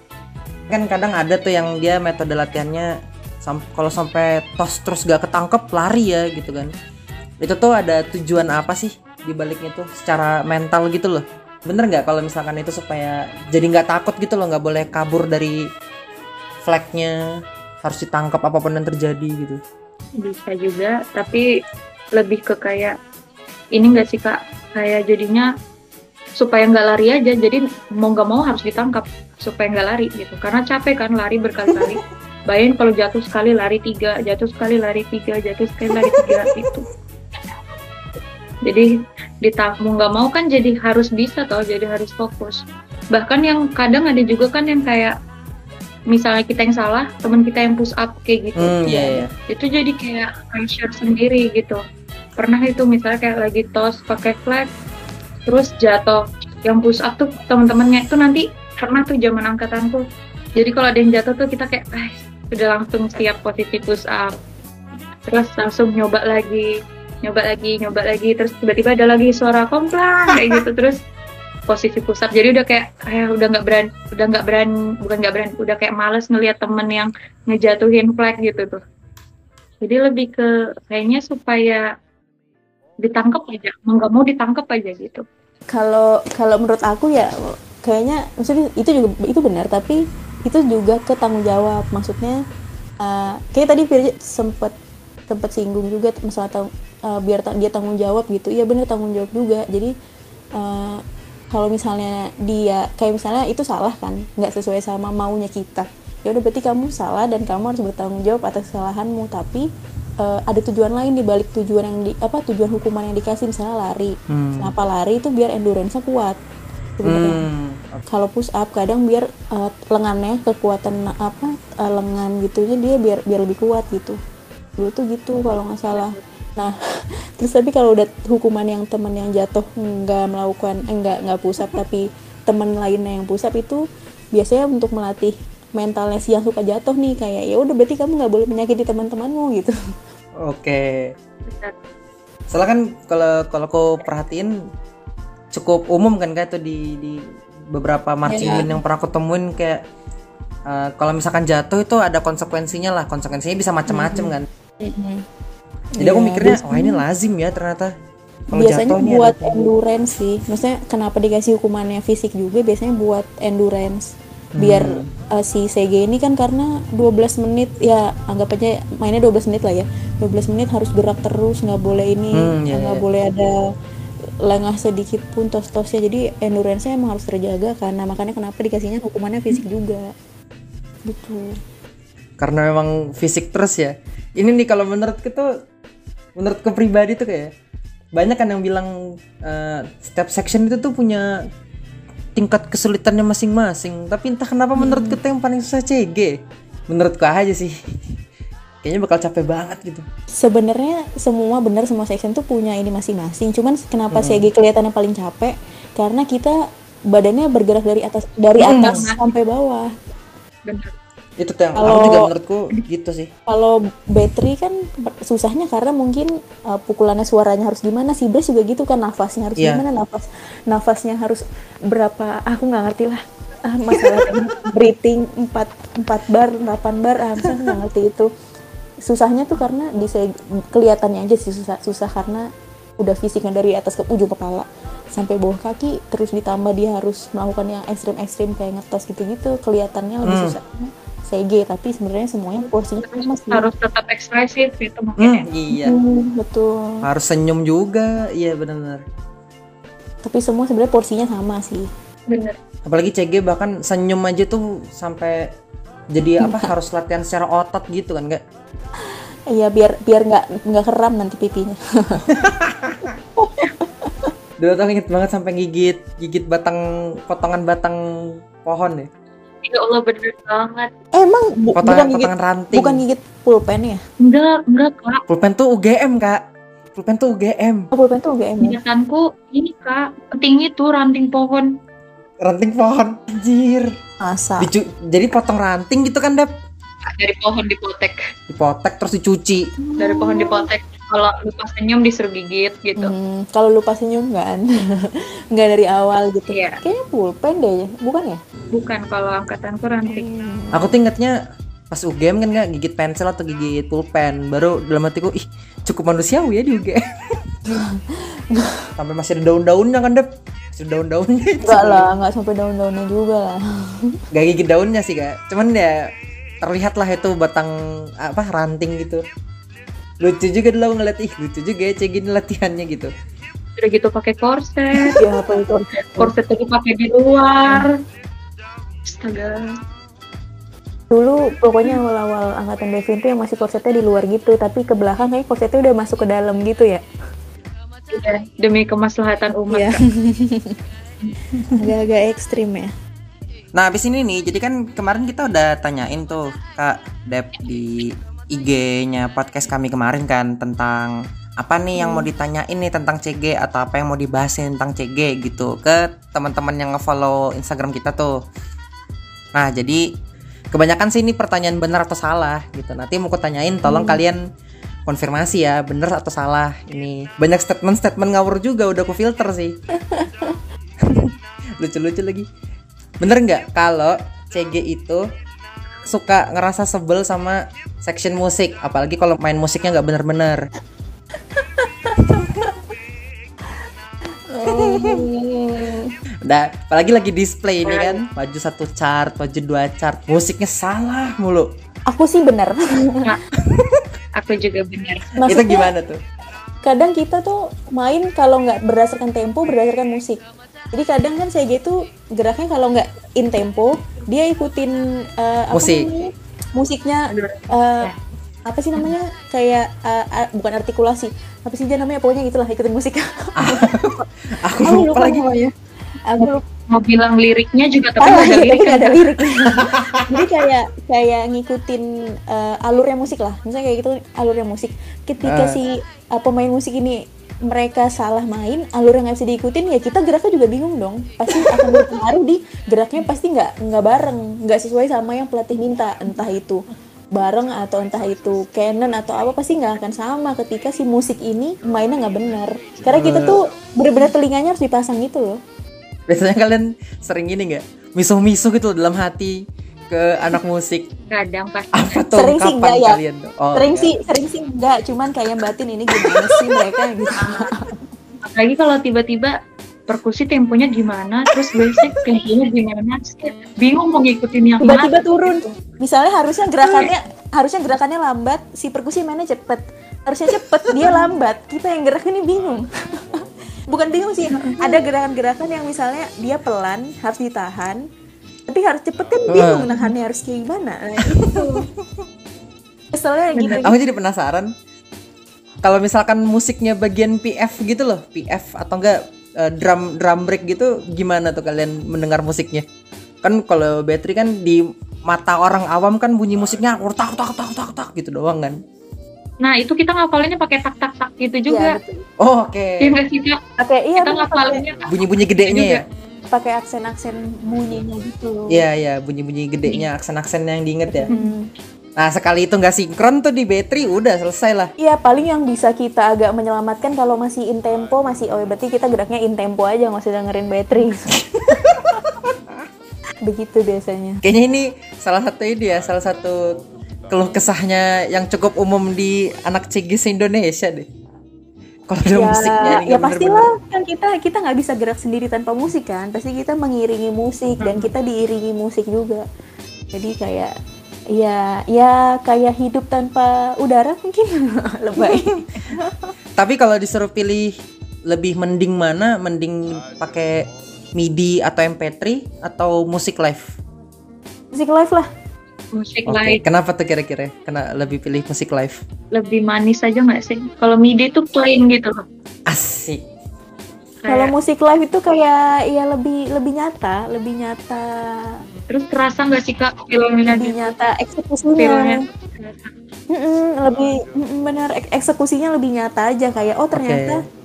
Kan kadang ada tuh yang dia metode latihannya sam- kalau sampai tos terus gak ketangkep lari ya gitu kan. Itu tuh ada tujuan apa sih di baliknya tuh secara mental gitu loh. Bener nggak kalau misalkan itu supaya jadi nggak takut gitu loh nggak boleh kabur dari flagnya harus ditangkap apa pun yang terjadi gitu. Bisa juga tapi lebih ke kayak ini enggak sih kak? Kayak jadinya supaya nggak lari aja jadi mau nggak mau harus ditangkap supaya nggak lari gitu. Karena capek kan lari berkali-kali <laughs> bayangin kalau jatuh sekali lari tiga jatuh sekali lari tiga jatuh sekali lari tiga <laughs> itu jadi ditang mau nggak mau kan jadi harus bisa toh jadi harus fokus. Bahkan yang kadang ada juga kan yang kayak misalnya kita yang salah teman kita yang push up kayak gitu. Hmm iya iya. itu jadi kayak pressure sendiri gitu. Pernah itu misalnya kayak lagi tos pakai flag terus jatuh. Yang push up tuh teman-temannya itu nanti pernah tuh zaman angkatanku. Jadi kalau ada yang jatuh tuh kita kayak ah udah langsung siap posisi push up terus langsung nyoba lagi nyoba lagi nyoba lagi. Terus tiba-tiba ada lagi suara komplang kayak gitu. <laughs> Terus posisi push up jadi udah kayak kayak udah nggak berani udah nggak berani bukan nggak berani udah kayak males ngelihat temen yang ngejatuhin flag gitu tuh. Jadi lebih ke kayaknya supaya ditangkap aja, nggak mau ditangkap aja gitu. Kalau kalau menurut aku ya kayaknya maksudnya itu juga itu benar tapi itu juga ke tanggung jawab. Maksudnya uh, kayak tadi Firja sempat sempat singgung juga masalah tang, uh, biar ta dia tanggung jawab gitu. Iya benar tanggung jawab juga. Jadi uh, kalau misalnya dia kayak misalnya itu salah kan nggak sesuai sama maunya kita. Ya udah berarti kamu salah dan kamu harus bertanggung jawab atas kesalahanmu. Tapi uh, ada tujuan lain di balik tujuan yang di apa tujuan hukuman yang dikasih. Misalnya lari. Hmm. kenapa lari itu biar endurance kuat. Sebenarnya. Hmm. Kalau push up kadang biar uh, lengannya kekuatan apa uh, lengan gitunya dia biar biar lebih kuat gitu. Dulu tuh gitu kalau nggak salah. Nah <laughs> terus tapi kalau udah hukuman yang teman yang jatuh nggak melakukan eh, nggak nggak push up tapi teman lainnya yang push up itu biasanya untuk melatih mentalnya si yang suka jatuh nih kayak ya udah berarti kamu nggak boleh menyakiti teman-temanmu <laughs> gitu. Oke. Soalnya kan kalau kalau aku perhatiin cukup umum kan kayak tuh di di beberapa marching yeah. band yang pernah aku temuin kayak uh, kalau misalkan jatuh itu ada konsekuensinya lah konsekuensinya bisa macam-macam mm -hmm. kan mm -hmm. jadi yeah, aku mikirnya wah oh, ini lazim ya ternyata Kalo biasanya buat endurance sih maksudnya kenapa dikasih hukumannya fisik juga biasanya buat endurance biar hmm. uh, si CG ini kan karena 12 menit ya anggap aja mainnya 12 menit lah ya 12 menit harus gerak terus nggak boleh ini hmm, yeah, nggak yeah. boleh ada lengah sedikit pun tos-tosnya. Jadi endurance-nya emang harus terjaga karena makanya kenapa dikasihnya hukumannya fisik juga. Gitu karena memang fisik terus ya. Ini nih kalau menurut kita menurut ke pribadi tuh kayak banyak kan yang bilang uh, step section itu tuh punya tingkat kesulitannya masing-masing. Tapi entah kenapa hmm. menurut kita yang paling susah CG menurutku aja sih kayaknya bakal capek banget gitu. Sebenarnya semua benar semua section tuh punya ini masing-masing. Cuman kenapa hmm. CG kelihatannya paling capek? Karena kita badannya bergerak dari atas dari hmm. atas sampai bawah. Benar. Itu tuh yang kalau, juga menurutku gitu sih. Kalau battery kan susahnya karena mungkin uh, pukulannya suaranya harus gimana sih Brace juga gitu kan nafasnya harus yeah. gimana nafas nafasnya harus berapa aku nggak ngerti lah ah, masalah <laughs> breathing 4 4 bar 8 bar ah, saya nggak ngerti itu susahnya tuh karena di kelihatannya aja sih susah susah karena udah fisiknya dari atas ke ujung kepala. Sampai bawah kaki terus ditambah dia harus melakukan yang ekstrim-ekstrim kayak ngetos gitu-gitu kelihatannya lebih hmm. susah. CG tapi sebenarnya semuanya porsinya sama sih. harus tetap ekspresif itu mungkin hmm, iya. Hmm, betul. Harus senyum juga iya benar tapi semua sebenarnya porsinya sama sih. Benar apalagi CG bahkan senyum aja tuh sampai jadi apa harus latihan secara otot gitu kan enggak Iya biar biar nggak nggak keram nanti pipinya. <laughs> Dulu tuh inget banget sampai gigit gigit batang potongan batang pohon ya. Ya Allah bener banget. Emang bu potongan, bukan gigit, potongan ranting. Bukan gigit pulpen ya? Enggak, enggak kak. Pulpen tuh UGM kak. Pulpen tuh UGM. Oh, pulpen tuh UGM ya? Ingatanku ini kak, penting itu ranting pohon. Ranting pohon, anjir. Asa. Dicu jadi potong ranting gitu kan, Dep? dari pohon dipotek dipotek terus dicuci dari pohon dipotek kalau lupa senyum disuruh gigit gitu hmm, kalau lupa senyum kan <laughs> nggak dari awal gitu yeah. kayaknya pulpen deh bukan ya bukan kalau angkatan ranting hmm. aku tingkatnya pas UGM kan nggak gigit pensil atau gigit pulpen baru dalam hatiku ih cukup manusiawi ya di UGM <laughs> sampai masih ada daun-daunnya kan dep? Masih daun-daunnya enggak lah nggak sampai daun-daunnya juga lah. Nggak gigit daunnya sih kak. Cuman ya terlihat lah itu batang apa ranting gitu. Lucu juga dulu ngeliat. Ih lucu juga ya cek gini latihannya gitu. Udah gitu pakai korset. <laughs> Ya apa itu? Korset itu pakai di luar. Astaga. Dulu pokoknya awal-awal angkatan Devin tuh yang masih korsetnya di luar gitu. Tapi ke belakang kayak korsetnya udah masuk ke dalam gitu ya iya, demi kemaslahatan umat ya. <laughs> agak-agak ekstrim ya Nah, habis ini nih, jadi kan kemarin kita udah tanyain tuh Kak Dep di IG-nya podcast kami kemarin kan tentang apa nih yang mau hmm. ditanyain nih tentang CG atau apa yang mau dibahas tentang CG gitu ke teman-teman yang nge-follow Instagram kita tuh. Nah, jadi kebanyakan sih ini pertanyaan benar atau salah gitu. Nanti mau kutanyain tolong hmm. kalian konfirmasi ya benar atau salah. Ini banyak statement-statement ngawur juga udah aku filter sih. <laughs> Lucu-lucu lagi. Bener nggak kalau CG itu suka ngerasa sebel sama section musik, apalagi kalau main musiknya nggak bener-bener. Udah, apalagi lagi display ini kan, maju satu chart, maju dua chart, musiknya salah mulu. Aku sih bener. <laughs> Aku juga benar. Itu Maksudnya gimana tuh? kadang kita tuh main kalau nggak berdasarkan tempo berdasarkan musik. Jadi kadang kan saya gitu geraknya kalau nggak in tempo dia ikutin eh, apa Musik. namanya? musiknya eh, apa sih namanya kayak eh, eh, bukan artikulasi apa sih dia namanya pokoknya itulah ikutin musik. <laughs> Aku Aku lupa lagi. namanya. Aku lupa. Mau bilang liriknya juga tapi nggak ada iya, lirik. ada <laughs> liriknya. Jadi kayak kayak ngikutin eh, alurnya musik lah. Misalnya kayak gitu alurnya musik. Ketika Ah. si eh, pemain musik ini mereka salah main, alur yang nggak bisa diikutin, ya kita geraknya juga bingung dong. Pasti akan berpengaruh di geraknya pasti nggak nggak bareng, nggak sesuai sama yang pelatih minta. Entah itu bareng atau entah itu canon atau apa pasti nggak akan sama ketika si musik ini mainnya nggak benar. Karena kita tuh bener-bener telinganya harus dipasang gitu loh. Biasanya kalian sering gini nggak? Misuh-misuh gitu dalam hati ke anak musik. Kadang pasti. Apa tuh? Sering sih enggak ya. kalian tuh? Oh, sering sih sering sih enggak cuman kayak batin ini gimana sih mereka gitu Apalagi kalau tiba-tiba perkusi temponya gimana, terus basic temponya gimana, bingung mau ngikutin yang tiba-tiba mana. turun misalnya harusnya gerakannya harusnya gerakannya lambat si perkusi mainnya cepet harusnya cepet dia lambat kita yang gerak ini bingung bukan bingung sih. Ada gerakan-gerakan yang misalnya dia pelan harus ditahan tapi harus cepet kan bingung nahannya harus kayak gimana. Nah, itu keselnya gitu. Aku jadi penasaran. Kalau misalkan musiknya bagian PF gitu loh, PF atau enggak eh, drum drum break gitu, gimana tuh kalian mendengar musiknya? Kan kalau battery kan di mata orang awam kan bunyi musiknya tak tak tak tak tak gitu doang kan. Nah itu kita ngapalinnya pakai tak tak tak gitu Iya, juga. betul. Oh, oke. Iya nggak sih kak? Oke, iya Kita ngapalinnya Bunyi-bunyi gedenya ya. pakai aksen-aksen bunyinya gitu. Iya, iya, bunyi-bunyi gedenya, aksen-aksen yang diinget ya. Hmm. Nah, sekali itu nggak sinkron tuh di battery udah selesai lah. Iya paling yang bisa kita agak menyelamatkan kalau masih in tempo masih oh ya berarti kita geraknya in tempo aja nggak usah dengerin battery. <laughs> Begitu biasanya. Kayaknya ini salah satu ini ya, salah satu keluh kesahnya yang cukup umum di anak cigis Indonesia deh. Kalau ada musiknya ya, nih, ya nggak pastilah kan kita kita nggak bisa gerak sendiri tanpa musik kan. Pasti kita mengiringi musik dan kita diiringi musik juga. Jadi kayak ya ya kayak hidup tanpa udara mungkin <laughs> lebay. <laughs> Tapi kalau disuruh pilih lebih mending mana? Mending pakai MIDI atau MP3 atau musik live? musik live lah. Musik Oke, live kenapa tuh kira-kira? Kena lebih pilih musik live? lebih manis aja nggak sih? Kalau MIDI tuh plain gitu loh. Asik. Kalau musik live itu kayak ya lebih lebih nyata, lebih nyata, terus kerasa nggak sih kak filmnya lebih gitu? nyata eksekusinya. Filmnya Mm-mm, lebih mm, benar ek- eksekusinya lebih nyata aja kayak oh ternyata Oke.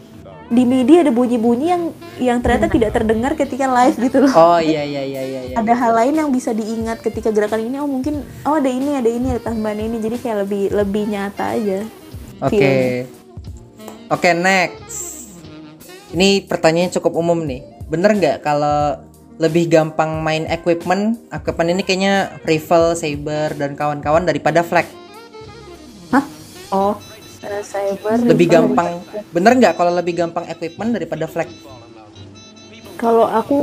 Di MIDI ada bunyi-bunyi yang yang ternyata tidak terdengar ketika live gitu loh. Oh iya iya iya iya. iya. Ada hal lain yang bisa diingat ketika gerakan ini oh mungkin oh ada ini ada ini ada tambahan ini jadi kayak lebih lebih nyata aja. Oke. Oke, next. Ini pertanyaannya cukup umum nih. Bener nggak kalau lebih gampang main equipment, equipment ini kayaknya rifle, saber dan kawan-kawan daripada flag. Hah? Oh, eh, cyber Lebih gampang. Bener nggak kalau lebih gampang equipment daripada flag? Kalau aku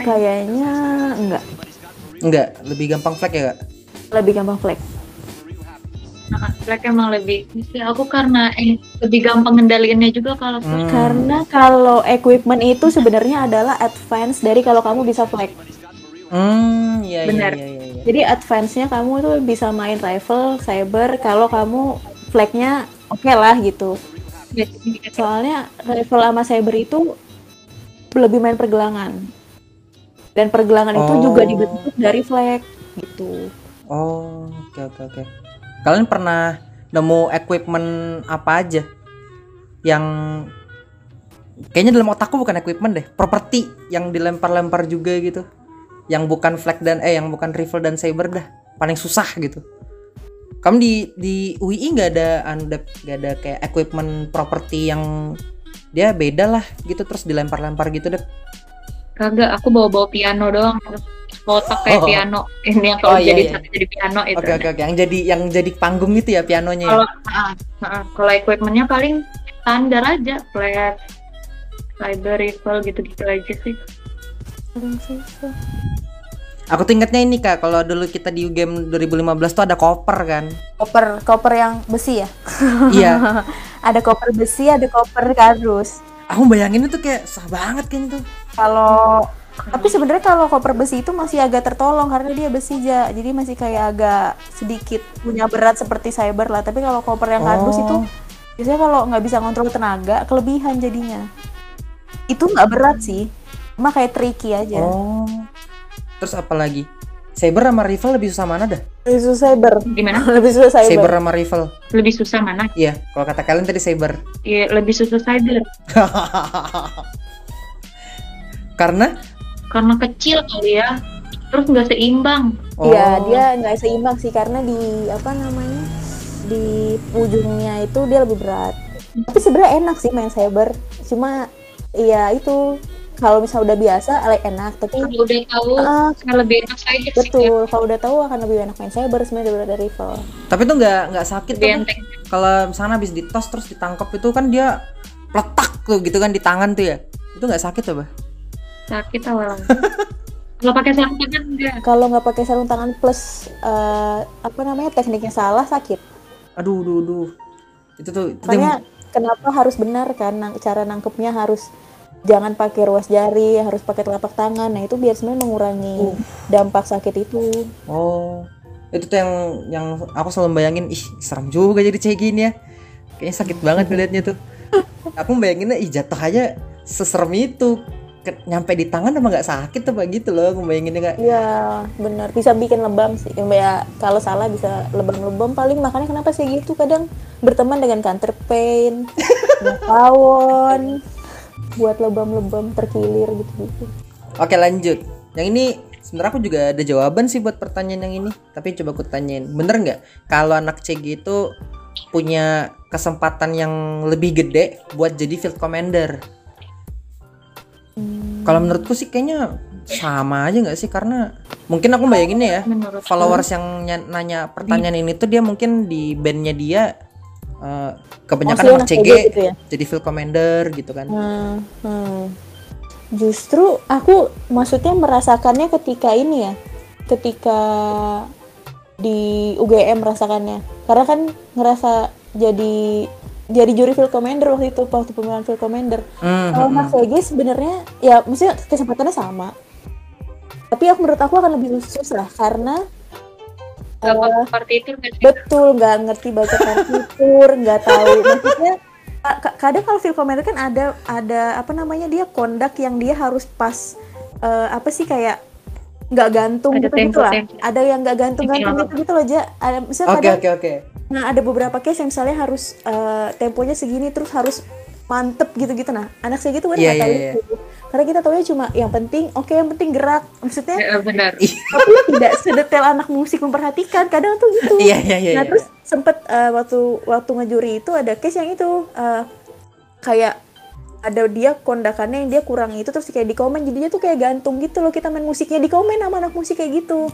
kayaknya enggak. Enggak, lebih gampang flag ya, Kak? Lebih gampang flag. Nah, Black emang lebih sih aku karena eh, lebih gampang ngendaliinnya juga kalau Hmm. Karena kalau equipment itu sebenarnya adalah advance dari kalau kamu bisa flag. Hmm, iya iya Bener. iya iya. iya. Jadi advance-nya kamu tuh bisa main rifle, cyber kalau kamu flagnya oke lah gitu. Soalnya rifle sama cyber itu lebih main pergelangan. Dan pergelangan itu Oh. juga dibentuk dari flag gitu. Oh, oke oke oke. Kalian pernah nemu equipment apa aja yang kayaknya dalam otakku bukan equipment deh, properti yang dilempar-lempar juga gitu. Yang bukan flag dan eh yang bukan rifle dan saber dah. Paling susah gitu. Kamu di di UI nggak ada anda nggak ada kayak equipment properti yang dia beda lah gitu terus dilempar-lempar gitu deh. kagak aku bawa bawa piano doang kotak kayak Oh. piano ini yang kalau Oh, iya, jadi iya. satu jadi piano itu Oke oke oke. Yang jadi yang jadi panggung itu ya pianonya. ya? kalau ah, kalau equipmentnya paling standar aja flat fiber rifle gitu-gitu aja sih. Aku tuh ingetnya ini kak, kalau dulu kita di game 2015 tuh ada koper kan. Koper, koper yang besi ya? <laughs> iya. ada koper besi, ada koper kardus. Aku bayangin itu kayak sah banget kayaknya tuh. Kalau tapi sebenarnya kalau koper besi itu masih agak tertolong karena dia besi ja, jadi masih kayak agak sedikit punya berat seperti cyber lah. Tapi kalau koper yang kardus Oh. itu biasanya kalau nggak bisa kontrol tenaga kelebihan jadinya. Itu nggak berat sih, cuma kayak tricky aja. Oh. Terus apa lagi? Saber sama rifle lebih susah mana dah? Lebih susah cyber, gimana <laughs> lebih susah cyber. Saber sama rifle. lebih susah mana Iya, kalau kata kalian tadi saber. ya, lebih susah cyber <laughs> Karena karena kecil kali ya terus nggak seimbang Iya, Oh. dia nggak seimbang sih karena di apa namanya di ujungnya itu dia lebih berat. Tapi sebenarnya enak sih main cyber, cuma ya itu kalau misalnya udah biasa like, enak, tapi kalau udah tahu Ah, akan lebih enak cyber sih ya. betul kalau udah tahu akan lebih enak main cyber sebenarnya daripada rifle. tapi tuh nggak nggak sakit kan? Kalau misalnya habis ditos terus ditangkap itu kan dia letak tuh gitu kan di tangan tuh ya. Itu nggak sakit apa? sakit awalnya <laughs> kalau pakai sarung tangan enggak Kalau nggak pakai sarung tangan plus eh, apa namanya tekniknya salah sakit. Aduh, aduh, aduh. Itu tuh itu Makanya kenapa harus benar kan nang- cara nangkepnya harus jangan pakai ruas jari, harus pakai telapak tangan. Nah, itu biar sebenarnya mengurangi dampak sakit itu. Oh, itu tuh yang yang aku selalu bayangin, ih serem juga jadi kayak gini ya. Kayaknya sakit banget ngeliatnya tuh. Aku bayanginnya, ih jatuh aja seserem itu. Ke- nyampe di tangan apa nggak sakit apa gitu loh, aku bayanginnya nggak. Iya, benar. Bisa bikin lebam sih. Ya, kalau salah bisa lebam-lebam paling makanya kenapa sih gitu kadang berteman dengan counter pain, <laughs> pawon, buat lebam-lebam terkilir gitu-gitu. Oke lanjut. Yang ini sebenarnya aku juga ada jawaban sih buat pertanyaan yang ini. Tapi coba aku tanyain, bener nggak kalau anak CG itu punya kesempatan yang lebih gede buat jadi field commander? Kalau menurutku sih kayaknya sama aja nggak sih karena mungkin aku bayanginnya ya menurut followers yang ny- nanya pertanyaan ini tuh dia mungkin di bandnya dia eh, kebanyakan anak CG gitu ya? jadi field commander gitu kan. Hmm, hmm. Justru aku maksudnya merasakannya ketika ini ya, ketika di UGM merasakannya. Karena kan ngerasa jadi jadi juri field commander waktu itu waktu pemilihan field commander. Hmm, Kalau hmm, CG sebenarnya ya maksudnya kesempatannya sama. Tapi aku menurut aku akan lebih susah karena Gak seperti itu nggak sih? betul nggak ngerti baca partitur nggak tahu maksudnya ka- ka- kadang kalau film commander kan ada ada apa namanya dia kondak yang dia harus pas eh, apa sih kayak nggak gantung Ada gitu gitu lah tempo-tempo. ada yang nggak gantung gantung Iya. gitu gitu loh aja ada misalnya Oke kadang oke oke. nah ada beberapa case yang misalnya harus eh, temponya segini terus harus mantep gitu gitu nah anak saya gitu kan Iya, nggak tahu iya, iya. itu karena kita taunya cuma yang penting oke yang penting gerak maksudnya Ya, benar <laughs> tapi tidak sedetail anak musik memperhatikan kadang tuh gitu Iya iya iya. nah iya. terus sempet eh, waktu waktu ngejuri itu ada case yang itu eh, kayak ada dia kondakannya yang dia kurang itu terus kayak di komen jadinya tuh kayak gantung gitu loh kita main musiknya di komen sama anak musik kayak gitu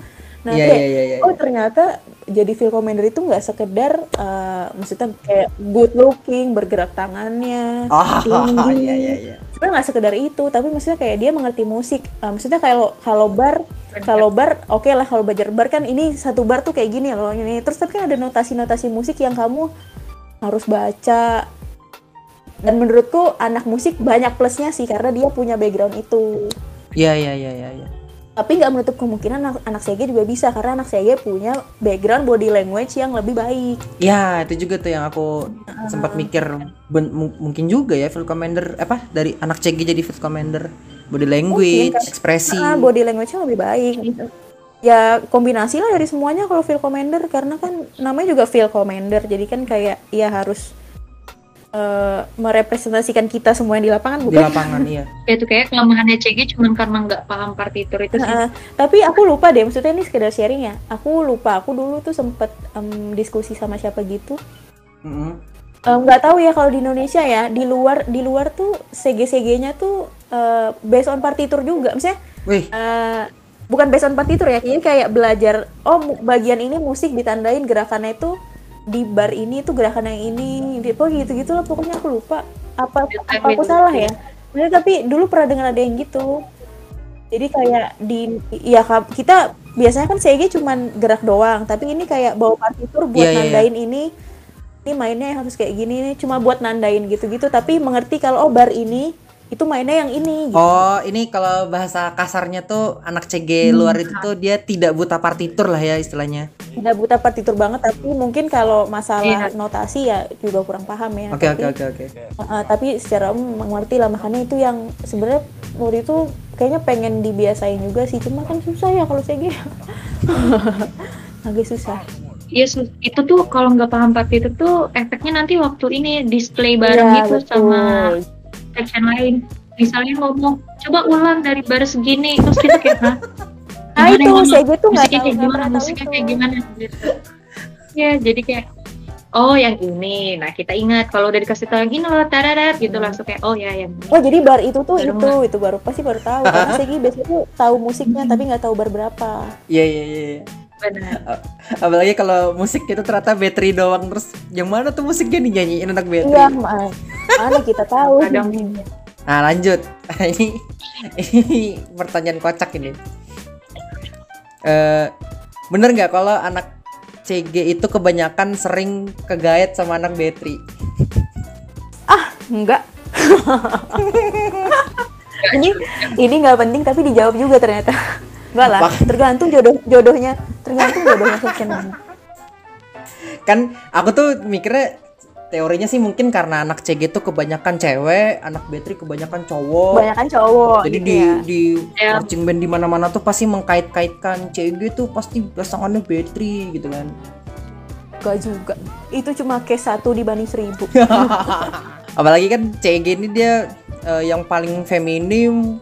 nah Iya kayak iya iya iya. oh ternyata jadi feel commander itu nggak sekedar eh, maksudnya kayak good looking bergerak tangannya Oh, <laughs> tinggi iya iya iya. sebenarnya nggak sekedar itu tapi maksudnya kayak dia mengerti musik Eh, maksudnya kalau kalau bar kalau bar oke lah kalau belajar bar kan ini satu bar tuh kayak gini loh ini terus tapi kan ada notasi-notasi musik yang kamu harus baca dan menurutku anak musik banyak plusnya sih karena dia punya background itu Iya iya iya iya. iya. Tapi nggak menutup kemungkinan anak, anak CG juga bisa karena anak CG punya background body language yang lebih baik Ya itu juga tuh yang aku sempat mikir ben- mu- mungkin juga ya field commander apa dari anak CG jadi field commander body language, kan. ekspresi. Ah, body language-nya lebih baik gitu. Ya kombinasi lah dari semuanya kalau field commander karena kan namanya juga field commander jadi kan kayak ya harus eh, merepresentasikan kita semua yang di lapangan di bukan? lapangan iya. ya itu kayak kelemahannya CG cuman karena nggak paham partitur itu sih Heeh. tapi aku lupa deh maksudnya ini sekedar sharing ya. Aku lupa aku dulu tuh sempet em, diskusi sama siapa gitu. Mm-mm. Em, nggak tahu ya kalau di Indonesia ya di luar di luar tuh CG CG-nya tuh eh, based on partitur juga. Misalnya Wih, eh, bukan based on partitur ya ini kayak belajar oh bagian ini musik ditandain gerakannya itu di bar ini tuh gerakan yang ini gitu gitu lah pokoknya aku lupa apa apa aku salah ya. Bener, tapi dulu pernah dengar ada yang gitu. Jadi kayak di ya kita biasanya kan CG cuman gerak doang tapi ini kayak bawa partitur buat Iya, iya, iya. nandain ini. Ini mainnya harus kayak gini nih cuma buat nandain gitu-gitu tapi mengerti kalau oh bar ini itu mainnya yang ini gitu. Oh, ini kalau bahasa kasarnya tuh anak CG luar itu tuh dia tidak buta partitur lah ya istilahnya. nggak buta partitur banget tapi mungkin kalau masalah Iya. notasi ya juga kurang paham ya Oke, oke, oke, oke. tapi secara umum mengerti lah makanya itu yang sebenarnya waktu itu kayaknya pengen dibiasain juga sih cuma kan susah ya kalau CG <laughs> agak susah Iya, sus- itu tuh kalau nggak paham partitur tuh efeknya nanti waktu ini display bareng Iya, gitu betul. sama section lain. Misalnya ngomong, coba ulang dari bar segini, terus kita kayak, hah? Ah, Gimana itu? CG tuh nggak musiknya tahu, kayak gimana, musiknya kayak gimana gitu. Ya, jadi kayak oh yang ini. Nah, kita ingat kalau udah dikasih tahu yang ini loh, tararat gitu Hmm. langsung kayak oh ya yang ini. oh jadi bar itu tuh Baru itu itu baru pasti baru tahu karena CG biasanya tuh tahu musiknya tapi nggak tahu bar berapa Iya, iya, iya. Benar. Apalagi kalau musik itu ternyata battery doang terus yang mana tuh musiknya dinyanyiin anak battery. iya ma- mana kita tahu Kadang Nah, lanjut. <laughs> ini ini pertanyaan kocak ini. Eh, bener nggak kalau anak CG itu kebanyakan sering kegayet sama anak battery? enggak <laughs> ini ini nggak penting tapi dijawab juga ternyata enggak lah tergantung jodoh jodohnya tergantung jodohnya mana. Kan aku tuh mikirnya teorinya sih mungkin karena anak CG tuh kebanyakan cewek, anak battery kebanyakan cowok. kebanyakan cowok Jadi gitu di ya. di Ya. marching band di mana-mana tuh pasti mengkait-kaitkan CG tuh pasti pasangannya battery gitu kan. Enggak juga itu cuma case satu dibanding seribu <laughs> Apalagi kan CG ini dia eh, yang paling feminim,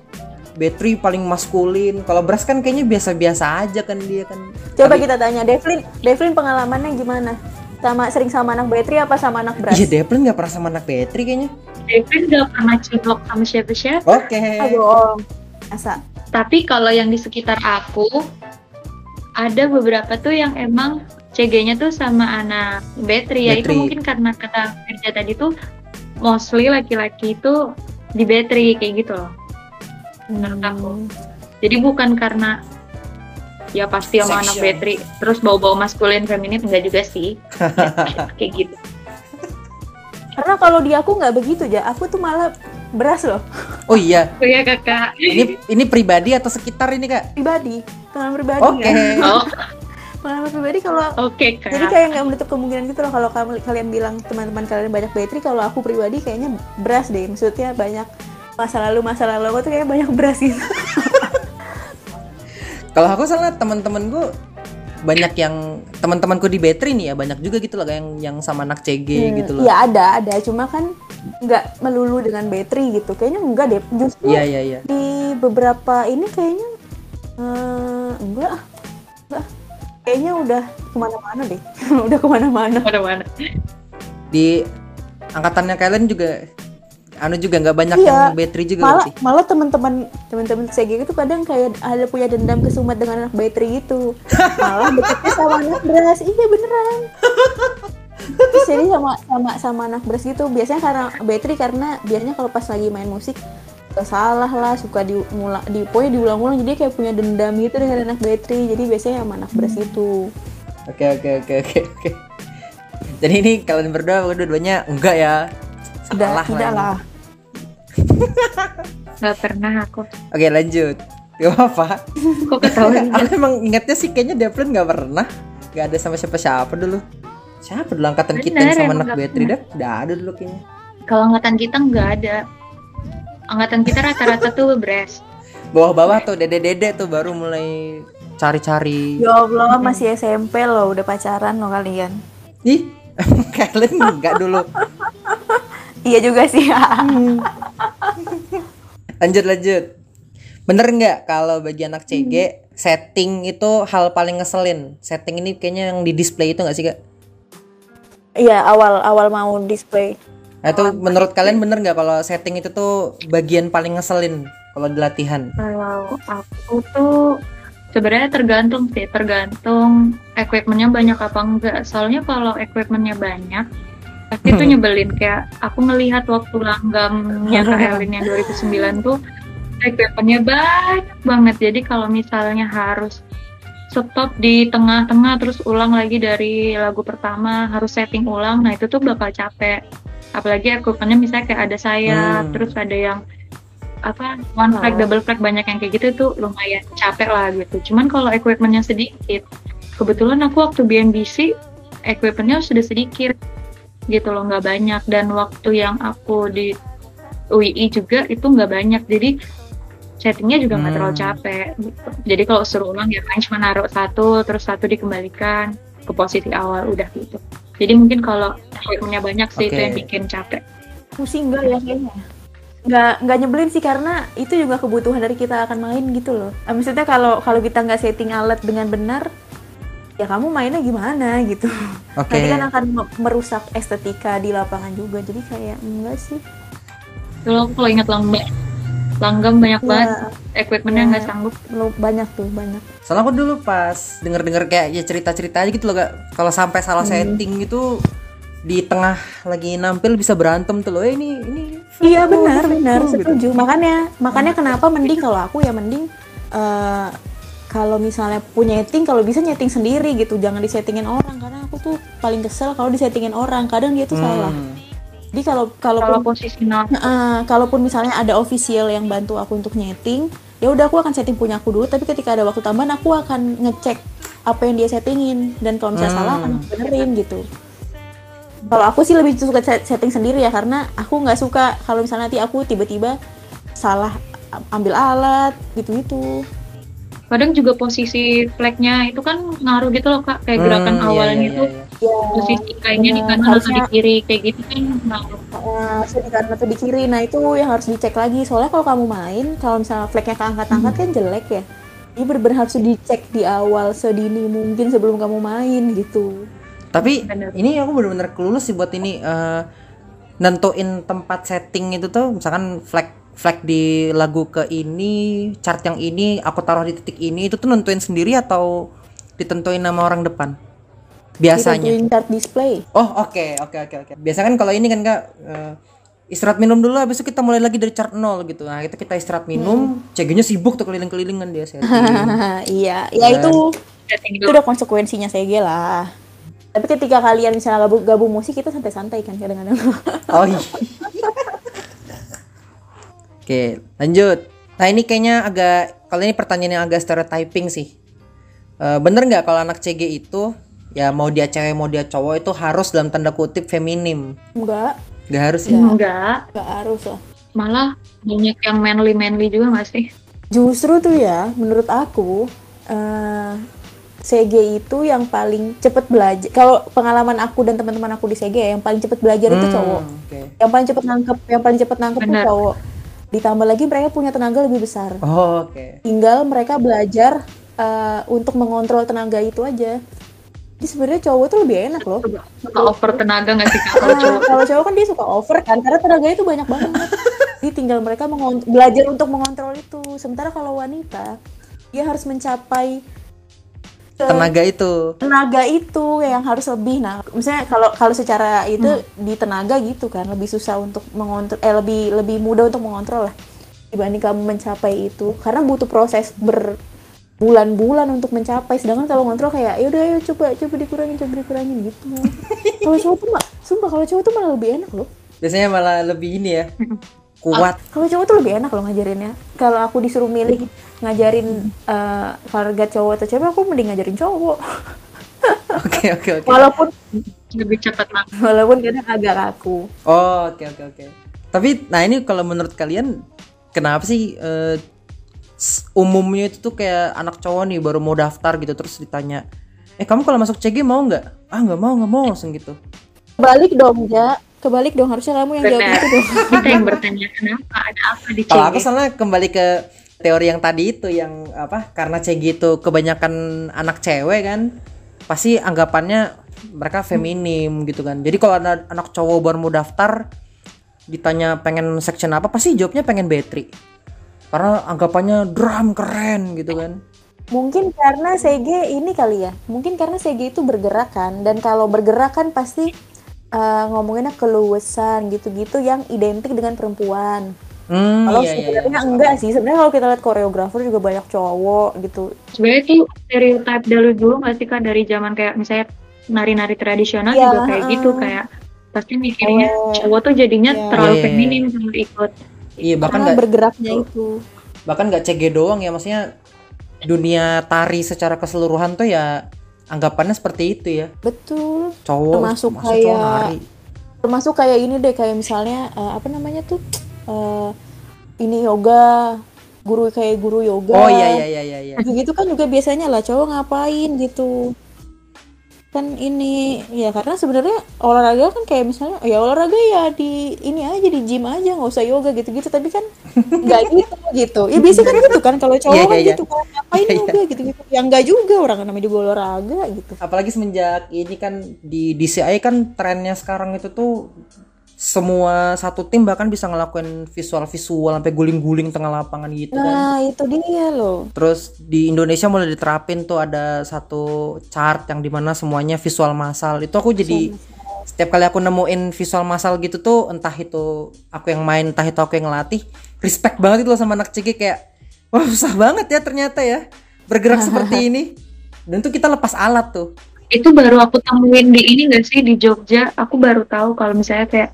battery paling maskulin. Kalau Brass kan kayaknya biasa-biasa aja kan dia kan. coba Tapi- kita tanya Devlin Devlin pengalamannya gimana sama sering sama anak battery apa sama anak beras Iya, Devlin nggak pernah sama anak battery kayaknya. Devin nggak pernah cilok sama siapa-siapa. Oke. ah, bohong asa Tapi kalau yang di sekitar aku ada beberapa tuh yang emang CG-nya tuh sama anak battery ya itu mungkin karena kata kerja tadi tuh mostly laki-laki itu di battery kayak gitu loh. Menurut aku. Hmm. Jadi bukan karena ya pasti sama anak battery terus bau-bau maskulin feminin enggak juga sih. <laughs> kayak gitu. karena kalau di aku nggak begitu ya aku tuh malah beras loh Oh iya, <laughs> Oh ya kakak. ini ini pribadi atau sekitar ini kak? pribadi pengalaman pribadi Oke. ya <laughs> Oh pengalaman pribadi kalau oke kak. Jadi kayak nggak menutup kemungkinan gitu loh kalau kalian bilang teman-teman kalian banyak battery, kalau aku pribadi kayaknya beras deh. Maksudnya banyak masa lalu masa lalu aku tuh kayak banyak beras gitu. Kalau aku salah teman-teman gue banyak yang teman-temanku di battery nih ya banyak juga gitu loh yang yang sama anak CG gitu loh. Iya ada ada, cuma kan nggak melulu dengan battery gitu. Kayaknya enggak deh. Justru Iya iya iya. di beberapa ini kayaknya eh, enggak, ah. enggak. Kayaknya udah ke mana-mana deh. <laughs> udah ke mana-mana. Mana-mana. Di angkatannya kalian juga anu juga nggak banyak Iya. yang battery juga malah berarti. malah teman-teman teman-teman CG itu kadang kayak ada punya dendam kesumat dengan anak battery gitu <laughs> malah deketnya sama anak beras iya beneran <laughs> terus jadi sama sama sama anak beras gitu biasanya karena battery karena biasanya kalau pas lagi main musik salah lah suka diulang di pokoknya diulang-ulang jadi kayak punya dendam gitu dengan anak battery jadi biasanya sama anak beras gitu Oke oke oke oke oke. Jadi ini kalian berdua dua-duanya enggak ya? Tidak Salah tidak lah <laughs> Nggak pernah aku. Oke lanjut. Gak apa-apa. Kok ketahuan? <laughs> Aku emang ingatnya sih kayaknya Devlin nggak pernah. Nggak ada sama siapa-siapa dulu. Siapa dulu angkatan kita yang sama anak battery Dev? Nggak ada dulu kayaknya. Kalau angkatan kita nggak ada. Angkatan kita rata-rata tuh breast. Bawah-bawah tuh dede-dede tuh baru mulai cari-cari. ya Allah masih SMP loh udah pacaran loh kalian Ih, <laughs> kalian enggak dulu. Iya juga sih <laughs> Lanjut lanjut. Bener nggak kalau bagi anak CG setting itu hal paling ngeselin? Setting ini kayaknya yang di display itu nggak sih kak? Iya awal awal mau display. Nah itu menurut kalian bener nggak kalau setting itu tuh bagian paling ngeselin kalau di latihan? Kalau aku tuh Sebenarnya tergantung sih, tergantung equipmentnya banyak apa enggak. Soalnya kalau equipmentnya banyak, pasti itu Hmm. nyebelin. Kayak aku ngelihat waktu langgamnya Kak Elin yang 2009 tuh equipmentnya banyak banget. Jadi kalau misalnya harus stop di tengah-tengah terus ulang lagi dari lagu pertama harus setting ulang, nah itu tuh bakal capek. Apalagi equipmentnya misalnya kayak ada sayap, Hmm. terus ada yang apa one flag, Oh. double flag banyak yang kayak gitu tuh lumayan capek lah gitu. Cuman kalau equipmentnya sedikit, kebetulan aku waktu BMBC equipmentnya sudah sedikit gitu loh nggak banyak dan waktu yang aku di UI juga itu nggak banyak jadi settingnya juga nggak Hmm. terlalu capek gitu. jadi kalau suruh ulang ya paling cuma naruh satu terus satu dikembalikan ke posisi awal udah gitu jadi mungkin kalau equipmentnya banyak sih itu Oke. yang bikin capek pusing enggak ya kayaknya nggak nggak nyebelin sih karena itu juga kebutuhan dari kita akan main gitu loh Ah, maksudnya kalau kalau kita nggak setting alat dengan benar ya kamu mainnya gimana gitu Oke. nanti kan akan me- merusak estetika di lapangan juga jadi kayak enggak sih kalau aku kalau ingat langgam langgam banyak banget ya, equipmentnya Ya. nggak sanggup lu banyak tuh banyak Soalnya aku dulu pas denger-denger kayak ya cerita-cerita aja gitu loh kak. Kalau sampai salah setting itu di tengah lagi nampil bisa berantem tuh loh. Eh ini ini. Iya benar benar gitu. setuju. Makanya makanya kenapa mending kalau aku ya mending eh, kalau misalnya punya nyeting kalau bisa nyeting sendiri gitu jangan disettingin orang karena aku tuh paling kesel kalau disettingin orang kadang dia tuh salah. Hmm. Jadi kalau kalau kalaupun posisi Nah, kalaupun misalnya ada official yang bantu aku untuk nyeting, ya udah aku akan setting punya aku dulu. Tapi ketika ada waktu tambahan, aku akan ngecek apa yang dia settingin dan kalau misalnya Hmm. salah akan aku benerin gitu. Kalau aku sih lebih suka set- setting sendiri ya karena aku nggak suka kalau misalnya nanti aku tiba-tiba salah ambil alat gitu-gitu. Kadang juga posisi flagnya itu kan ngaruh gitu loh kak kayak gerakan Hmm, iya, awalnya iya, itu iya, iya. Ya, posisi kainnya di benar. kanan atau di Harusnya- kiri kayak gitu kan ngaruh harusnya di kanan atau di kiri. Nah itu yang harus dicek lagi. Soalnya kalau kamu main, kalau misalnya flagnya keangkat-angkat kan jelek ya. Jadi benar-benar harus dicek di awal sedini mungkin sebelum kamu main gitu. Tapi Bener. ini aku bener-bener kelulus sih buat ini eh, nentuin tempat setting itu tuh misalkan flag flag di lagu ke ini chart yang ini aku taruh di titik ini itu tuh nentuin sendiri atau ditentuin nama orang depan biasanya Ditentuin chart display. oh oke oke oke oke biasa kan kalau ini kan kak eh, istirahat minum dulu habis itu kita mulai lagi dari chart nol gitu nah itu kita istirahat minum CG-nya sibuk tuh keliling-keliling kan dia setting <laughs> iya, ya itu setting itu dulu udah konsekuensinya CG lah. Tapi ketika kalian misalnya gabung, gabung musik kita santai-santai kan kadang-kadang. Oh iya. <laughs> Oke, lanjut. Nah ini kayaknya agak kalau ini pertanyaan yang agak stereotyping sih. Eh, bener nggak kalau anak CG itu ya mau dia cewek mau dia cowok itu harus dalam tanda kutip feminim? Enggak, Nggak harus ya? enggak enggak harus lah. malah banyak yang manly manly juga nggak sih Justru tuh ya, menurut aku eh CG itu yang paling cepet belajar. Kalau pengalaman aku dan teman-teman aku di CG ya, yang paling cepet belajar itu Hmm, cowok. Oke. Yang paling cepet nangkep, yang paling cepet nangkep Benar. cowok. Ditambah lagi mereka punya tenaga lebih besar. Oh, Oke. tinggal mereka belajar eh, untuk mengontrol tenaga itu aja. Jadi sebenarnya cowok tuh lebih enak loh. suka over tenaga nggak sih kalau Ah, cowok kalau cowok kan dia suka over kan karena tenaganya itu banyak banget. Jadi tinggal mereka belajar untuk mengontrol itu. Sementara kalau wanita dia harus mencapai Tenaga itu. tenaga itu yang harus lebih. Nah, misalnya kalau kalau secara itu di tenaga gitu kan lebih susah untuk mengontrol eh lebih lebih mudah untuk mengontrol lah dibanding kamu mencapai itu karena butuh proses berbulan-bulan untuk mencapai sedangkan kalau ngontrol kayak ya udah ayo coba coba dikurangin coba dikurangin gitu <laughs> kalau cowok tuh mah sumpah kalau cowok tuh malah lebih enak loh Biasanya malah lebih ini ya. <laughs> Kuat. kalau cowok tuh lebih enak loh ngajarinnya kalau aku disuruh milih ngajarin eh keluarga cowok atau cewek aku mending ngajarin cowok <laughs> Oke, oke, oke. walaupun lebih cepat lah walaupun kadang agak kaku Oh, oke oke oke. Tapi nah ini kalau menurut kalian kenapa sih eh, s- umumnya itu tuh kayak anak cowok nih baru mau daftar gitu terus ditanya, "Eh, kamu kalau masuk CG mau nggak?" "Ah, nggak mau, nggak mau." langsung gitu. Kebalik dong, Ja. Kebalik dong, harusnya kamu yang jawab itu dong. <laughs> kita yang bertanya kenapa ada apa di Kalau aku soalnya kembali ke teori yang tadi itu yang apa? Karena CG itu kebanyakan anak cewek kan, pasti anggapannya mereka feminim gitu kan. Jadi kalau ada anak cowok baru mau daftar ditanya pengen section apa, pasti jawabnya pengen battery. Karena anggapannya drum keren gitu kan. Mungkin karena CG ini kali ya. Mungkin karena CG itu bergerak kan dan kalau bergerak kan pasti uh, ngomonginnya keluasan gitu-gitu yang identik dengan perempuan. Hmm, Kalau iya, iya, iya. sebenarnya enggak sih. Sebenarnya kalau kita lihat koreografer juga banyak cowok gitu. sebenarnya itu stereotip dulu dulu nggak sih kak dari zaman kayak misalnya nari-nari tradisional Iya, juga kayak heeh. gitu kayak pasti mikirnya Oh, cowok tuh jadinya iya. terlalu Iya, iya, feminim kalau ikut Iya, bahkan nggak bergeraknya itu. bahkan nggak CG doang ya maksudnya dunia tari secara keseluruhan tuh ya anggapannya seperti itu ya Betul. cowok Termasuk cowok kayak- nari. Termasuk kayak ini deh kayak misalnya eh, apa namanya tuh? eh, ini yoga, guru kayak guru yoga. oh iya iya iya iya iya gitu kan juga biasanya lah cowok ngapain gitu kan ini ya karena sebenarnya olahraga kan kayak misalnya ya olahraga ya di ini aja di gym aja nggak usah yoga gitu-gitu. Tapi kan <laughs> nggak gitu gitu. Ya biasanya kan gitu kan kalau cowok Iya, kan iya, iya. gitu kan ngapain Iya, yoga gitu-gitu. Ya nggak juga orang namanya juga olahraga gitu. Apalagi semenjak ini kan di DCI kan trennya sekarang itu tuh semua satu tim bahkan bisa ngelakuin visual-visual sampai guling-guling tengah lapangan gitu kan. nah itu dia loh Terus di Indonesia mulai diterapin tuh ada satu chart yang di mana semuanya visual massal. Itu aku jadi setiap kali aku nemuin visual massal gitu tuh entah itu aku yang main entah itu aku yang ngelatih respect banget itu loh sama anak cigi kayak wah susah banget ya ternyata ya bergerak <laughs> seperti ini dan tuh kita lepas alat tuh itu baru aku temuin di ini nggak sih di Jogja aku baru tahu kalau misalnya kayak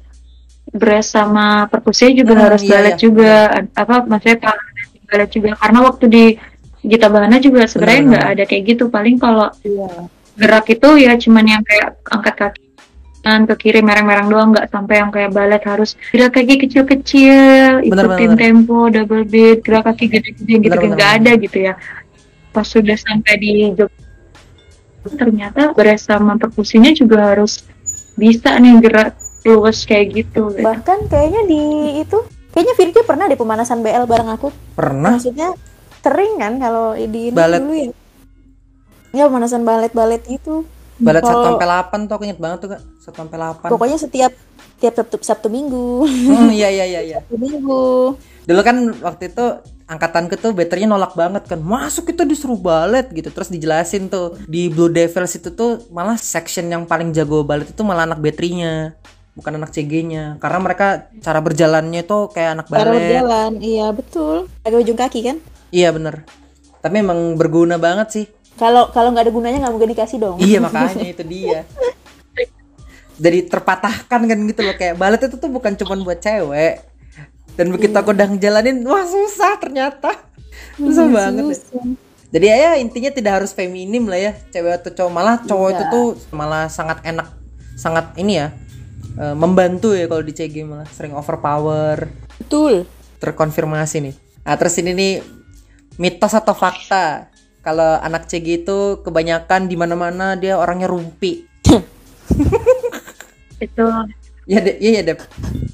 brass sama perkusi juga Hmm, harus iya, balet iya. juga. Apa maksudnya kalau balet juga. Karena waktu di Gita Bahana juga sebenarnya Benar, nggak ada kayak gitu. Paling kalau iya. gerak itu ya cuman yang kayak angkat kaki kanan ke kiri mereng-mereng doang nggak sampai yang kayak balet harus gerak kaki kecil-kecil ikutin benar, tempo double beat gerak kaki gede-gede gitu. nggak ada gitu ya. Pas sudah sampai di ternyata brass sama perkusinya juga harus bisa nih gerak luas kayak gitu bahkan kayaknya di itu kayaknya Virgi pernah deh pemanasan BL bareng aku. Pernah? Maksudnya sering kan kalau di ini Balet. dulu ya. Ya pemanasan balet-balet itu balet satu sampai delapan tuh aku inget banget tuh kak. Satu sampai delapan. Pokoknya setiap tiap Sabtu, Sabtu Minggu. Hmm, iya iya iya iya. Sabtu Minggu. Dulu kan waktu itu angkatanku tuh veternya nolak banget kan. Masuk itu disuruh balet gitu. Terus dijelasin tuh di Blue Devils itu tuh malah section yang paling jago balet itu malah anak betrinya bukan anak CG-nya karena mereka cara berjalannya tuh kayak anak cara balet berjalan iya betul. Pakai ujung kaki kan? Iya bener. Tapi emang berguna banget sih. Kalau kalau nggak ada gunanya nggak mungkin dikasih dong. Iya <laughs> makanya itu dia. Jadi terpatahkan kan gitu loh. Kayak balet itu tuh bukan cuma buat cewek. Dan begitu aku udah ngejalanin wah susah ternyata. Susah banget deh. Susah. Jadi ya intinya tidak harus feminim lah ya. Cewek atau cowok malah cowok itu Iya. tuh malah sangat enak sangat ini ya eh, membantu ya kalau di CG malah sering overpower betul terkonfirmasi nih. Nah terus ini nih mitos atau fakta kalau anak CG itu kebanyakan di mana-mana dia orangnya rumpi. <laughs> itu Ya deh, iya ya Dep.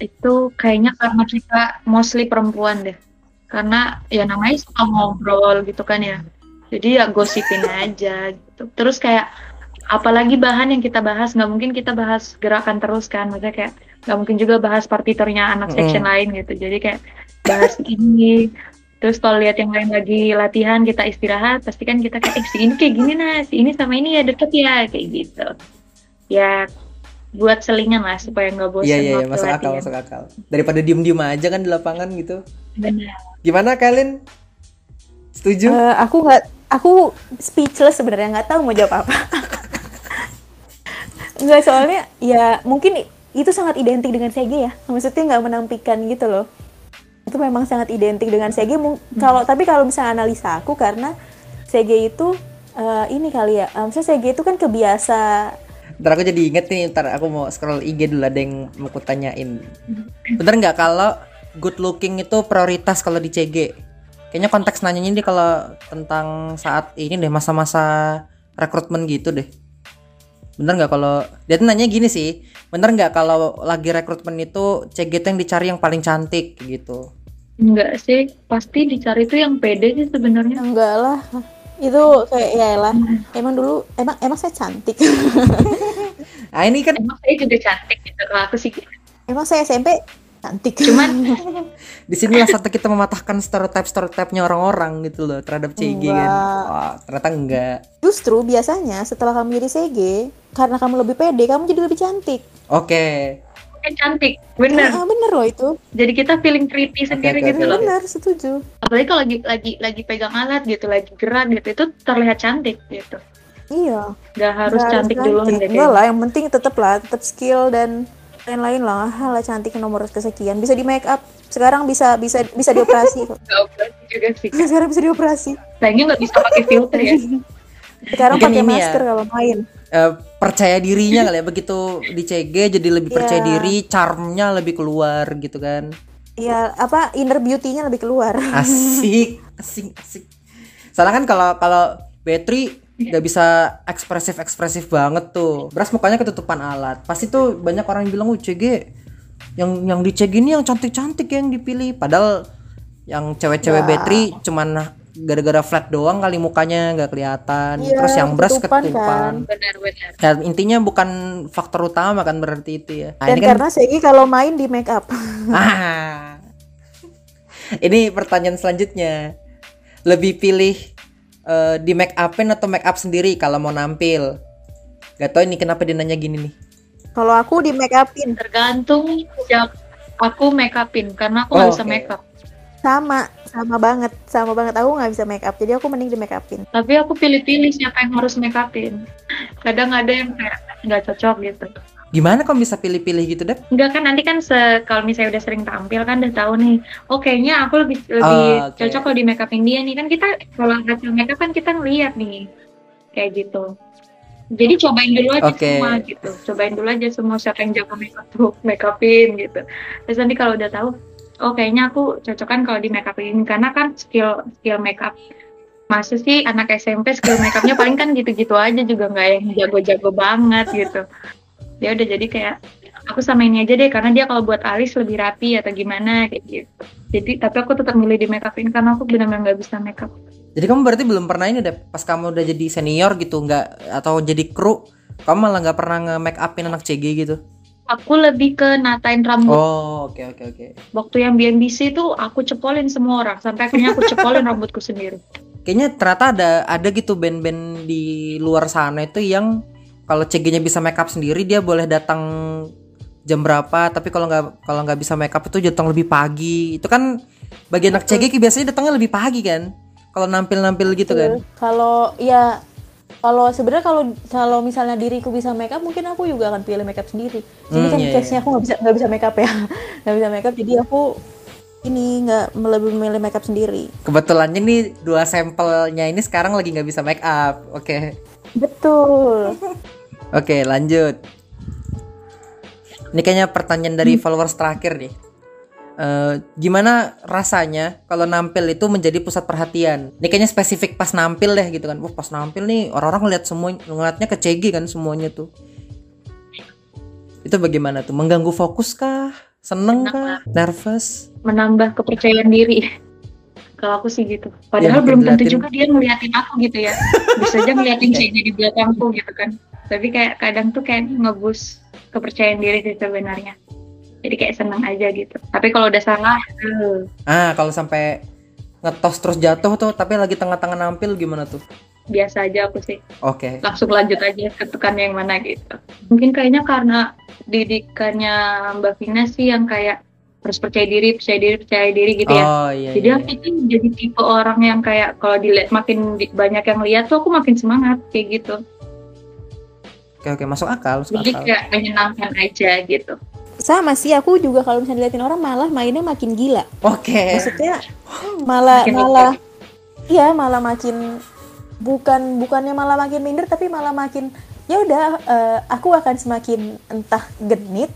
itu kayaknya karena kita mostly perempuan deh karena ya namanya suka ngobrol gitu kan ya jadi ya gosipin aja gitu terus kayak apalagi bahan yang kita bahas nggak mungkin kita bahas gerakan terus kan maksudnya kayak nggak mungkin juga bahas partiturnya anak section lain gitu jadi kayak bahas ini terus kalau lihat yang lain lagi latihan kita istirahat pasti kan kita kayak eh si ini kayak gini nah si ini sama ini ya deket ya kayak gitu ya buat selingan lah supaya nggak bosan Iya iya iya waktu masuk akal masuk akal. Daripada diem-diem aja kan di lapangan gitu. Benar. Gimana kalian? Setuju? Eh, aku nggak aku speechless sebenarnya nggak tahu mau jawab apa <laughs> nggak soalnya ya mungkin itu sangat identik dengan CG ya maksudnya nggak menampikan gitu loh itu memang sangat identik dengan CG Mung- kalau tapi kalau misalnya analisa aku karena CG itu eh, ini kali ya eh, maksudnya CG itu kan kebiasa Ntar aku jadi inget nih, ntar aku mau scroll IG dulu ada yang mau aku tanyain. Bener nggak kalau good looking itu prioritas kalau di CG? Kayaknya konteks nanyanya dia kalau tentang saat ini deh masa-masa rekrutmen gitu deh. Bener nggak kalau dia tuh nanya gini sih, bener nggak kalau lagi rekrutmen itu CG itu yang dicari yang paling cantik gitu? Enggak sih, pasti dicari tuh yang pede sih sebenarnya. enggak lah itu kayak ya lah emang dulu emang emang saya cantik <laughs> Ah ini kan Emang saya juga cantik gitu. Kalau aku sih emang saya SMP cantik Cuman <laughs> Di sinilah satu kita mematahkan stereotip-stereotipnya orang-orang gitu loh terhadap CG kan. Wah, ternyata enggak. justru biasanya setelah kamu jadi CG karena kamu lebih pede kamu jadi lebih cantik Oke. kan cantik, bener. ah, bener loh itu Jadi kita feeling pretty sendiri oke, gitu oke. loh. bener setuju Apalagi kalau lagi lagi lagi pegang alat gitu, lagi gerak gitu, itu terlihat cantik gitu. iya Gak harus Nggak cantik dulu cantik. deh. enggak lah yang penting tetap lah tetap skill dan lain-lain lah Halah cantik nomor kesekian bisa di make up sekarang bisa bisa bisa dioperasi <laughs> kok. Gak operasi juga sih. <laughs> sekarang bisa dioperasi Lainnya nggak bisa pakai filter ya. <laughs> sekarang Mungkin pakai ya. masker kalau main Eh, percaya dirinya kali ya begitu di CG jadi lebih percaya Iya. diri, charmnya lebih keluar gitu kan. ya apa inner beauty-nya lebih keluar Asik, asik, asik. Soalnya kan kalau kalau Betri nggak bisa ekspresif ekspresif banget tuh. Beras mukanya ketutupan alat. Pasti tuh banyak orang yang bilang, "Uh, CG yang yang di CG ini yang cantik-cantik yang dipilih." Padahal yang cewek-cewek Wah. Betri cuman gara-gara flat doang kali mukanya nggak kelihatan. Iya, Terus yang beras ketutupan kan. Ya, intinya bukan faktor utama kan berarti itu ya. Nah, dan ini kan karena Segi kalau main di make up <laughs> Ah. Ini pertanyaan selanjutnya. Lebih pilih eh, di make upin atau make up sendiri kalau mau nampil? Gak tau ini kenapa dia nanya gini nih. kalau aku di make upin Tergantung siap aku make upin karena aku Oh, nggak bisa oke. make up. sama sama banget sama banget aku nggak bisa make up jadi aku mending di make upin Tapi aku pilih-pilih siapa yang harus make upin. Kadang ada yang kayak nggak cocok gitu. Gimana kok bisa pilih-pilih gitu, Dep? Enggak kan nanti kan se kalau misalnya udah sering tampil kan udah tahu nih. Oh kayaknya aku lebih lebih Oh, oke. cocok kalau di make upin dia nih kan kita kalau hasil make up kan kita ngeliat nih kayak gitu. Jadi cobain dulu aja Oke. semua gitu. Cobain dulu aja semua siapa yang jago make up tuh make upin gitu. Terus nanti kalau udah tahu, oh kayaknya aku cocokan kalau di make upin karena kan skill skill make up masa sih anak SMP skill make upnya paling kan gitu-gitu aja juga nggak yang jago-jago banget gitu dia udah jadi kayak aku sama ini aja deh karena dia kalau buat alis lebih rapi atau gimana kayak gitu jadi tapi aku tetap milih di make upin karena aku benar-benar nggak bisa make up Jadi kamu berarti belum pernah ini, Dep? Pas kamu udah jadi senior gitu, nggak atau jadi kru, kamu malah nggak pernah nge-make upin anak CG gitu? aku lebih ke natain rambut Oh, oke oke oke. waktu yang BNBC itu aku cepolin semua orang sampai akhirnya aku cepolin <laughs> rambutku sendiri Kayaknya ternyata ada ada gitu band-band di luar sana itu yang kalau CG-nya bisa make up sendiri dia boleh datang jam berapa. Tapi kalau nggak kalau nggak bisa make up itu datang lebih pagi. Itu kan bagi anak CG biasanya datangnya lebih pagi kan? Kalau nampil-nampil gitu kan? Kalau ya kalau sebenarnya kalau kalau misalnya diriku bisa make up mungkin aku juga akan pilih make up sendiri. Jadi Hmm, kan iya, case-nya aku nggak bisa nggak bisa make up ya. <laughs> Nggak bisa make up. Jadi aku ini nggak lebih memilih make up sendiri. Kebetulannya nih dua sampelnya ini sekarang lagi nggak bisa make up. Oke. Betul <laughs> oke lanjut ini kayaknya pertanyaan dari followers terakhir nih Eh, gimana rasanya kalau nampil itu menjadi pusat perhatian? Ini kayaknya spesifik pas nampil deh gitu kan. Wah, pas nampil nih orang-orang ngeliat semua ngeliatnya ke CG kan semuanya tuh. Itu bagaimana tuh? Mengganggu fokus kah? Seneng kah? Nervous? menambah kepercayaan diri <laughs> kalau aku sih gitu padahal makin belum tentu juga dia ngeliatin aku gitu ya <laughs> bisa aja ngeliatin CG di belakangku gitu kan tapi kayak kadang tuh kayak ngebus kepercayaan diri sih sebenarnya jadi kayak seneng aja gitu tapi kalau udah salah eh, Ah, kalau sampai ngetos terus jatuh tuh tapi lagi tengah-tengah nampil gimana tuh? biasa aja aku sih Oke. langsung lanjut aja ke tekan yang mana gitu mungkin kayaknya karena didikannya Mbak Vina sih yang kayak harus percaya diri percaya diri percaya diri gitu ya Oh iya. Jadi iya. aku tuh jadi tipe orang yang kayak kalau dilihat makin di- banyak yang lihat tuh aku makin semangat kayak gitu. Oke oke masuk akal, masuk Jadi akal. kayak menyenangkan aja gitu. sama sih aku juga kalau misalnya diliatin orang malah mainnya makin gila Oke. maksudnya malah Makin malah iya malah makin bukan bukannya malah makin minder tapi malah makin ya udah eh, aku akan semakin entah genit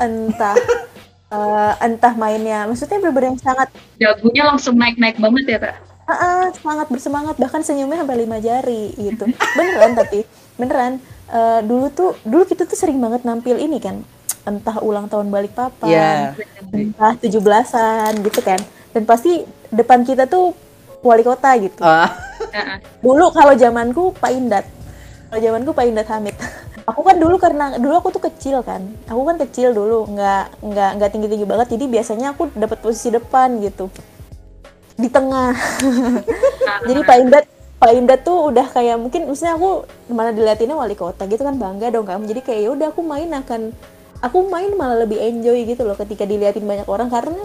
entah <laughs> eh, entah mainnya maksudnya bener-bener yang sangat Dagunya langsung naik-naik banget ya kak. ah, ah, sangat bersemangat bahkan senyumnya sampai lima jari gitu beneran tapi beneran Eh, dulu tuh dulu kita tuh sering banget nampil ini kan entah ulang tahun balik papan Iya. entah tujuh belasan gitu kan. Dan pasti depan kita tuh wali kota gitu. Heeh. dulu kalau zamanku Pak Indat. Kalau zamanku Pak Indat Hamid. <laughs> Aku kan dulu karena dulu aku tuh kecil kan. Aku kan kecil dulu nggak nggak nggak tinggi tinggi banget. Jadi biasanya aku dapat posisi depan gitu. Di tengah. <laughs> Jadi Pak Imdat Pak Imdat tuh udah kayak mungkin maksudnya aku mana diliatinnya wali kota gitu kan bangga dong kamu jadi kayak ya udah aku main akan aku main malah lebih enjoy gitu loh ketika diliatin banyak orang karena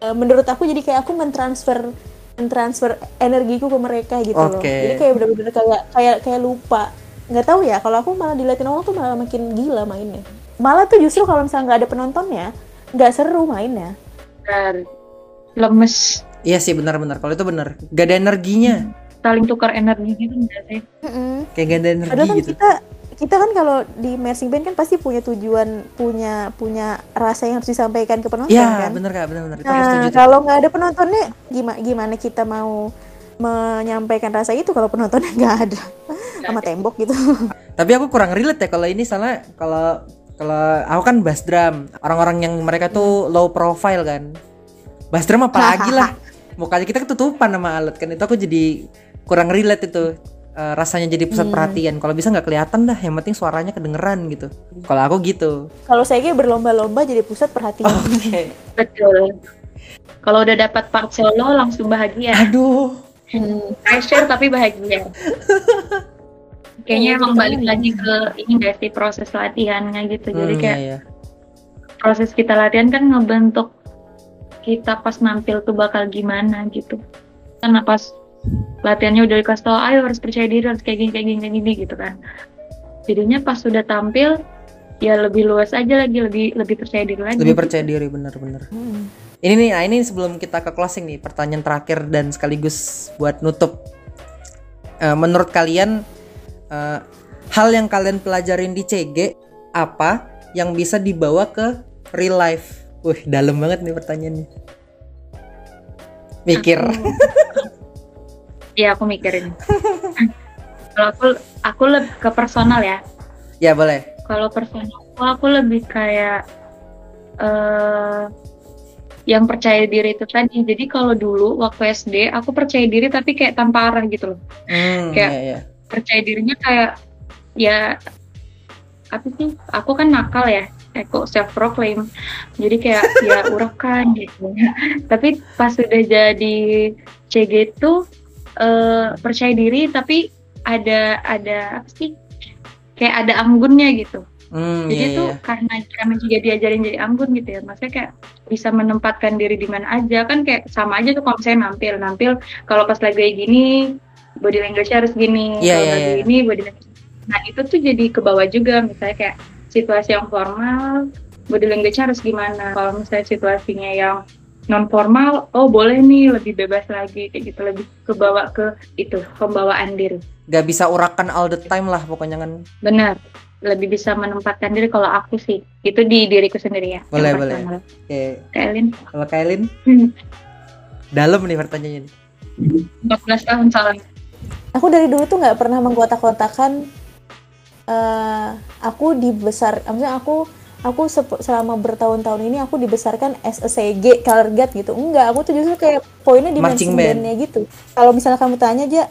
e, menurut aku jadi kayak aku mentransfer mentransfer energiku ke mereka gitu loh Oke. jadi kayak bener-bener kayak kayak kayak lupa nggak tahu ya kalau aku malah diliatin orang tuh malah makin gila mainnya malah tuh justru kalau misalnya nggak ada penontonnya nggak seru mainnya Benar. lemes Iya sih benar-benar. Kalau itu benar. Gak ada energinya. Saling tukar energi gitu enggak sih Kayak gak ada energi Padahal kan gitu. kita kita kan kalau di marching band kan pasti punya tujuan punya punya rasa yang harus disampaikan ke penonton Iya kan. bener kak bener-bener. Itu aku Nah kalau nggak ada penontonnya gimana gimana kita mau menyampaikan rasa itu kalau penontonnya nggak ada sama tembok gitu. Tapi aku kurang relate ya kalau ini salah kalau kalau aku kan bass drum. Orang-orang yang mereka tuh low profile kan. Bass drum apalagi lah. <laughs> Mukanya kita ketutupan sama alat kan. Itu aku jadi kurang relate itu. Eh, rasanya jadi pusat perhatian. Kalau bisa nggak kelihatan dah. Yang penting suaranya kedengeran gitu. Kalau aku gitu. Kalau saya kayak berlomba-lomba jadi pusat perhatian. Oke. betul kalau udah dapat part solo langsung bahagia Aduh. Hmm, pressure tapi bahagia kayaknya Iya, emang gitu balik kan. lagi ke ini gak sih proses latihannya gitu jadi Hmm, kayak iya, iya. proses kita latihan kan ngebentuk kita pas nampil tuh bakal gimana gitu karena pas latihannya udah dikasih tau ayo harus percaya diri harus kayak gini kayak gini kayak gini gitu kan jadinya pas sudah tampil ya lebih luas aja lagi lebih lebih percaya diri lagi Lebih percaya diri bener-bener. Hmm. Ini nih, nah ini sebelum kita ke closing nih, pertanyaan terakhir dan sekaligus buat nutup. Eh, menurut kalian eh, hal yang kalian pelajarin di CG apa yang bisa dibawa ke real life? Wih, dalam banget nih pertanyaannya. Mikir. <laughs> Iya aku mikirin. Kalau aku aku lebih ke personal ya. Ya boleh. kalau personal aku, aku lebih kayak eh yang percaya diri itu tadi. Jadi kalau dulu waktu SD aku percaya diri tapi kayak tanpa arah gitu loh. Hmm, Kayak- iya, iya. percaya dirinya kayak ya apa sih aku kan nakal ya. Aku self proclaim jadi kayak ya <laughs> urakan gitu. Tapi pas sudah jadi CG itu eh, percaya diri tapi ada ada apa sih? Kayak ada anggunnya gitu. Hmm, jadi iya, tuh iya. karena karena juga diajarin jadi anggun gitu ya maksudnya kayak bisa menempatkan diri di mana aja. Kan kayak sama aja tuh kalau misalnya nampil nampil kalau pas lagi kayak gini body language harus gini Iya, kalau iya, lagi iya. ini body language nah itu tuh jadi ke bawah juga misalnya kayak situasi yang formal body language harus gimana. Kalau misalnya situasinya yang non formal oh boleh nih lebih bebas lagi kayak gitu lebih ke bawah ke itu pembawaan diri Gak bisa urakan all the time lah pokoknya kan. benar lebih bisa menempatkan diri kalau aku sih itu di diriku sendiri ya yang Boleh, boleh. Oke, Kailin kalau Kailin dalam nih pertanyaannya. nih. 14 tahun soalnya Aku dari dulu tuh nggak pernah mengkotak-kotakan eh aku dibesar, maksudnya aku aku selama bertahun-tahun ini aku dibesarkan as a CG color guard gitu. Enggak, aku tuh justru kayak poinnya di Marching marching band. bandnya gitu. Kalau misalnya kamu tanya aja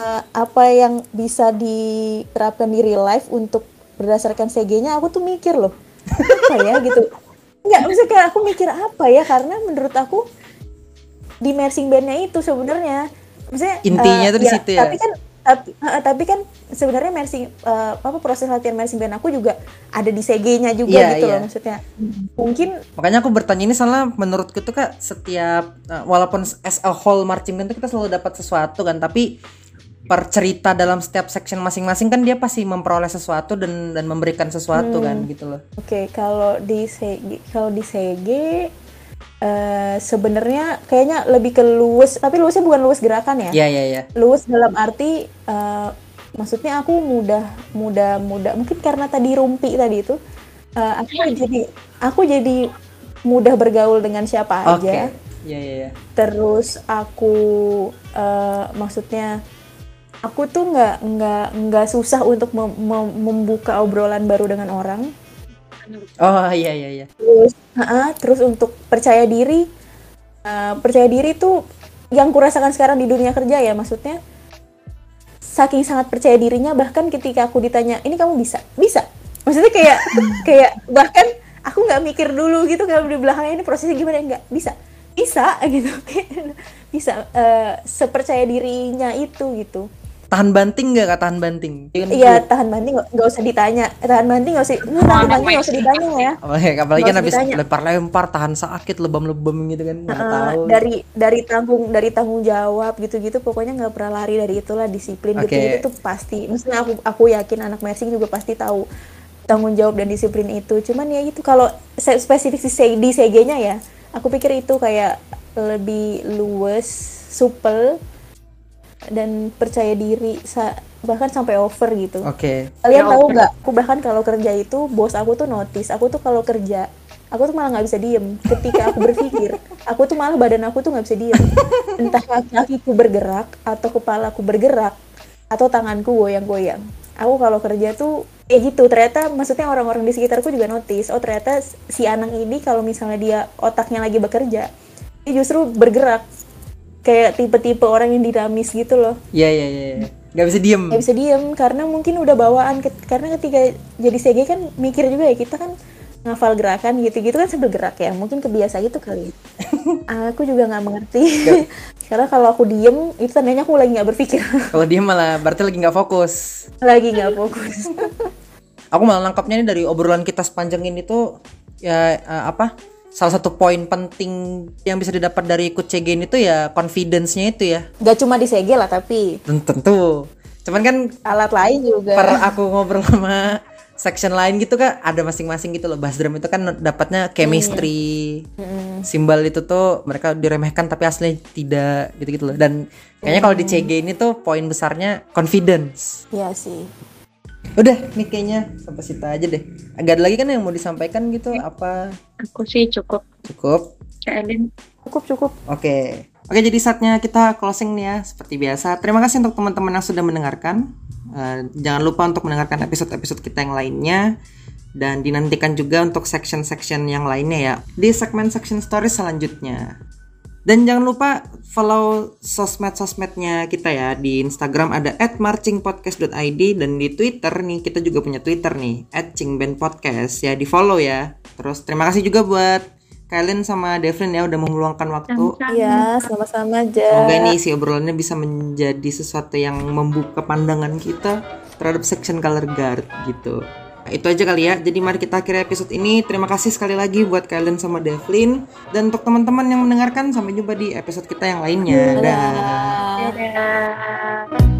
eh, apa yang bisa diterapkan di real life untuk berdasarkan CG-nya, aku tuh mikir loh apa ya gitu. Enggak, maksudnya kayak aku mikir apa ya karena menurut aku di marching bandnya itu sebenarnya maksudnya Intinya eh, tuh di situ ya? tapi kan tapi, tapi kan sebenarnya marching eh, apa proses latihan marching band aku juga ada di CG-nya juga Iya, gitu iya. loh maksudnya mungkin Makanya aku bertanya ini soalnya menurutku tuh kak setiap uh, walaupun as a whole marching band tuh kita selalu dapat sesuatu kan tapi per cerita dalam setiap section masing-masing kan dia pasti memperoleh sesuatu dan dan memberikan sesuatu kan gitu loh. oke kalau di CG kalau di CG eh, sebenarnya kayaknya lebih ke luwes tapi luwesnya bukan luwes gerakan ya Iya iya iya. luwes dalam arti eh, maksudnya aku mudah mudah mudah mungkin karena tadi rumpi tadi itu eh, aku jadi aku jadi mudah bergaul dengan siapa Oke. aja Iya iya iya. terus aku eh, maksudnya aku tuh nggak nggak nggak susah untuk mem- mem- membuka obrolan baru dengan orang Oh iya iya iya. terus ha-ha, terus untuk percaya diri eh, percaya diri tuh yang kurasakan sekarang di dunia kerja ya maksudnya saking sangat percaya dirinya bahkan ketika aku ditanya ini kamu bisa? Bisa. Maksudnya kayak <laughs> kayak bahkan aku nggak mikir dulu gitu kalau di belakangnya ini prosesnya gimana? Nggak bisa. Bisa <laughs> gitu. Bisa eh, sepercaya dirinya itu gitu Tahan banting nggak kak? Tahan banting? iya tahan banting nggak nggak usah ditanya. Tahan banting nggak usah lu tahan banting nggak usah ditanya ya. Oh, ya, apalagi kan habis lempar-lempar tahan sakit lebam-lebam gitu kan nggak Eh, tahu. dari dari tanggung dari tanggung jawab gitu-gitu pokoknya nggak pernah lari dari itulah disiplin Oke. gitu itu tuh pasti. Maksudnya aku aku yakin anak mersing juga pasti tahu tanggung jawab dan disiplin itu. Cuman ya itu kalau spesifik di CG-nya ya aku pikir itu kayak lebih luwes supel dan percaya diri sa- bahkan sampai over gitu. Oke. kalian Ya, tahu nggak aku bahkan kalau kerja itu bos aku tuh notice aku tuh kalau kerja aku tuh malah nggak bisa diem. Ketika aku berpikir aku tuh malah badan aku tuh nggak bisa diem. Entah kaki kakiku bergerak atau kepalaku bergerak atau tanganku goyang-goyang. Aku kalau kerja tuh ya gitu. Ternyata maksudnya orang-orang di sekitarku juga notice oh ternyata si Anang ini kalau misalnya dia otaknya lagi bekerja dia justru bergerak kayak tipe-tipe orang yang dinamis gitu loh Iya iya iya. iya. Nggak bisa diem. nggak bisa diem karena mungkin udah bawaan karena ketika jadi CG kan mikir juga ya kita kan ngafal gerakan gitu-gitu kan sambil gerak ya mungkin kebiasa gitu kali <laughs> aku juga nggak mengerti <laughs> karena kalau aku diem itu tandanya aku lagi nggak berpikir <laughs> Kalau diem malah berarti lagi nggak fokus. lagi nggak fokus Aku malah nangkapnya ini dari obrolan kita sepanjang ini tuh ya eh, apa? Salah satu poin penting yang bisa didapat dari ikut CG ini tuh ya confidence-nya itu ya. nggak cuma di CG lah tapi Tentu. Cuman kan alat lain juga per aku ngobrol sama section lain gitu kan ada masing-masing gitu loh. Bass drum itu kan dapatnya chemistry. Simbol itu tuh mereka diremehkan tapi aslinya tidak gitu-gitu loh. Dan kayaknya kalau di CG ini tuh poin besarnya confidence. ya sih Udah nih kayaknya sampai situ aja deh. Agak ada lagi kan yang mau disampaikan gitu apa Aku sih cukup. cukup? Elin. cukup cukup Oke. Oke, jadi saatnya kita closing nih ya, seperti biasa. Terima kasih untuk teman-teman yang sudah mendengarkan. Eh, jangan lupa untuk mendengarkan episode-episode kita yang lainnya dan dinantikan juga untuk section-section yang lainnya ya di segmen section stories selanjutnya. Dan jangan lupa follow sosmed-sosmednya kita ya di Instagram ada @marchingpodcast.id dan di Twitter nih kita juga punya Twitter nih @cingbandpodcast ya di follow ya. Terus terima kasih juga buat Kalian sama Devlin ya udah meluangkan waktu. Sama-sama. ya sama-sama aja Semoga ini isi obrolannya bisa menjadi sesuatu yang membuka pandangan kita terhadap section color guard gitu. Nah, itu aja kali ya. Jadi mari kita akhiri episode ini. Terima kasih sekali lagi buat kalian sama Devlin dan untuk teman-teman yang mendengarkan sampai jumpa di episode kita yang lainnya. Dah. Dadah.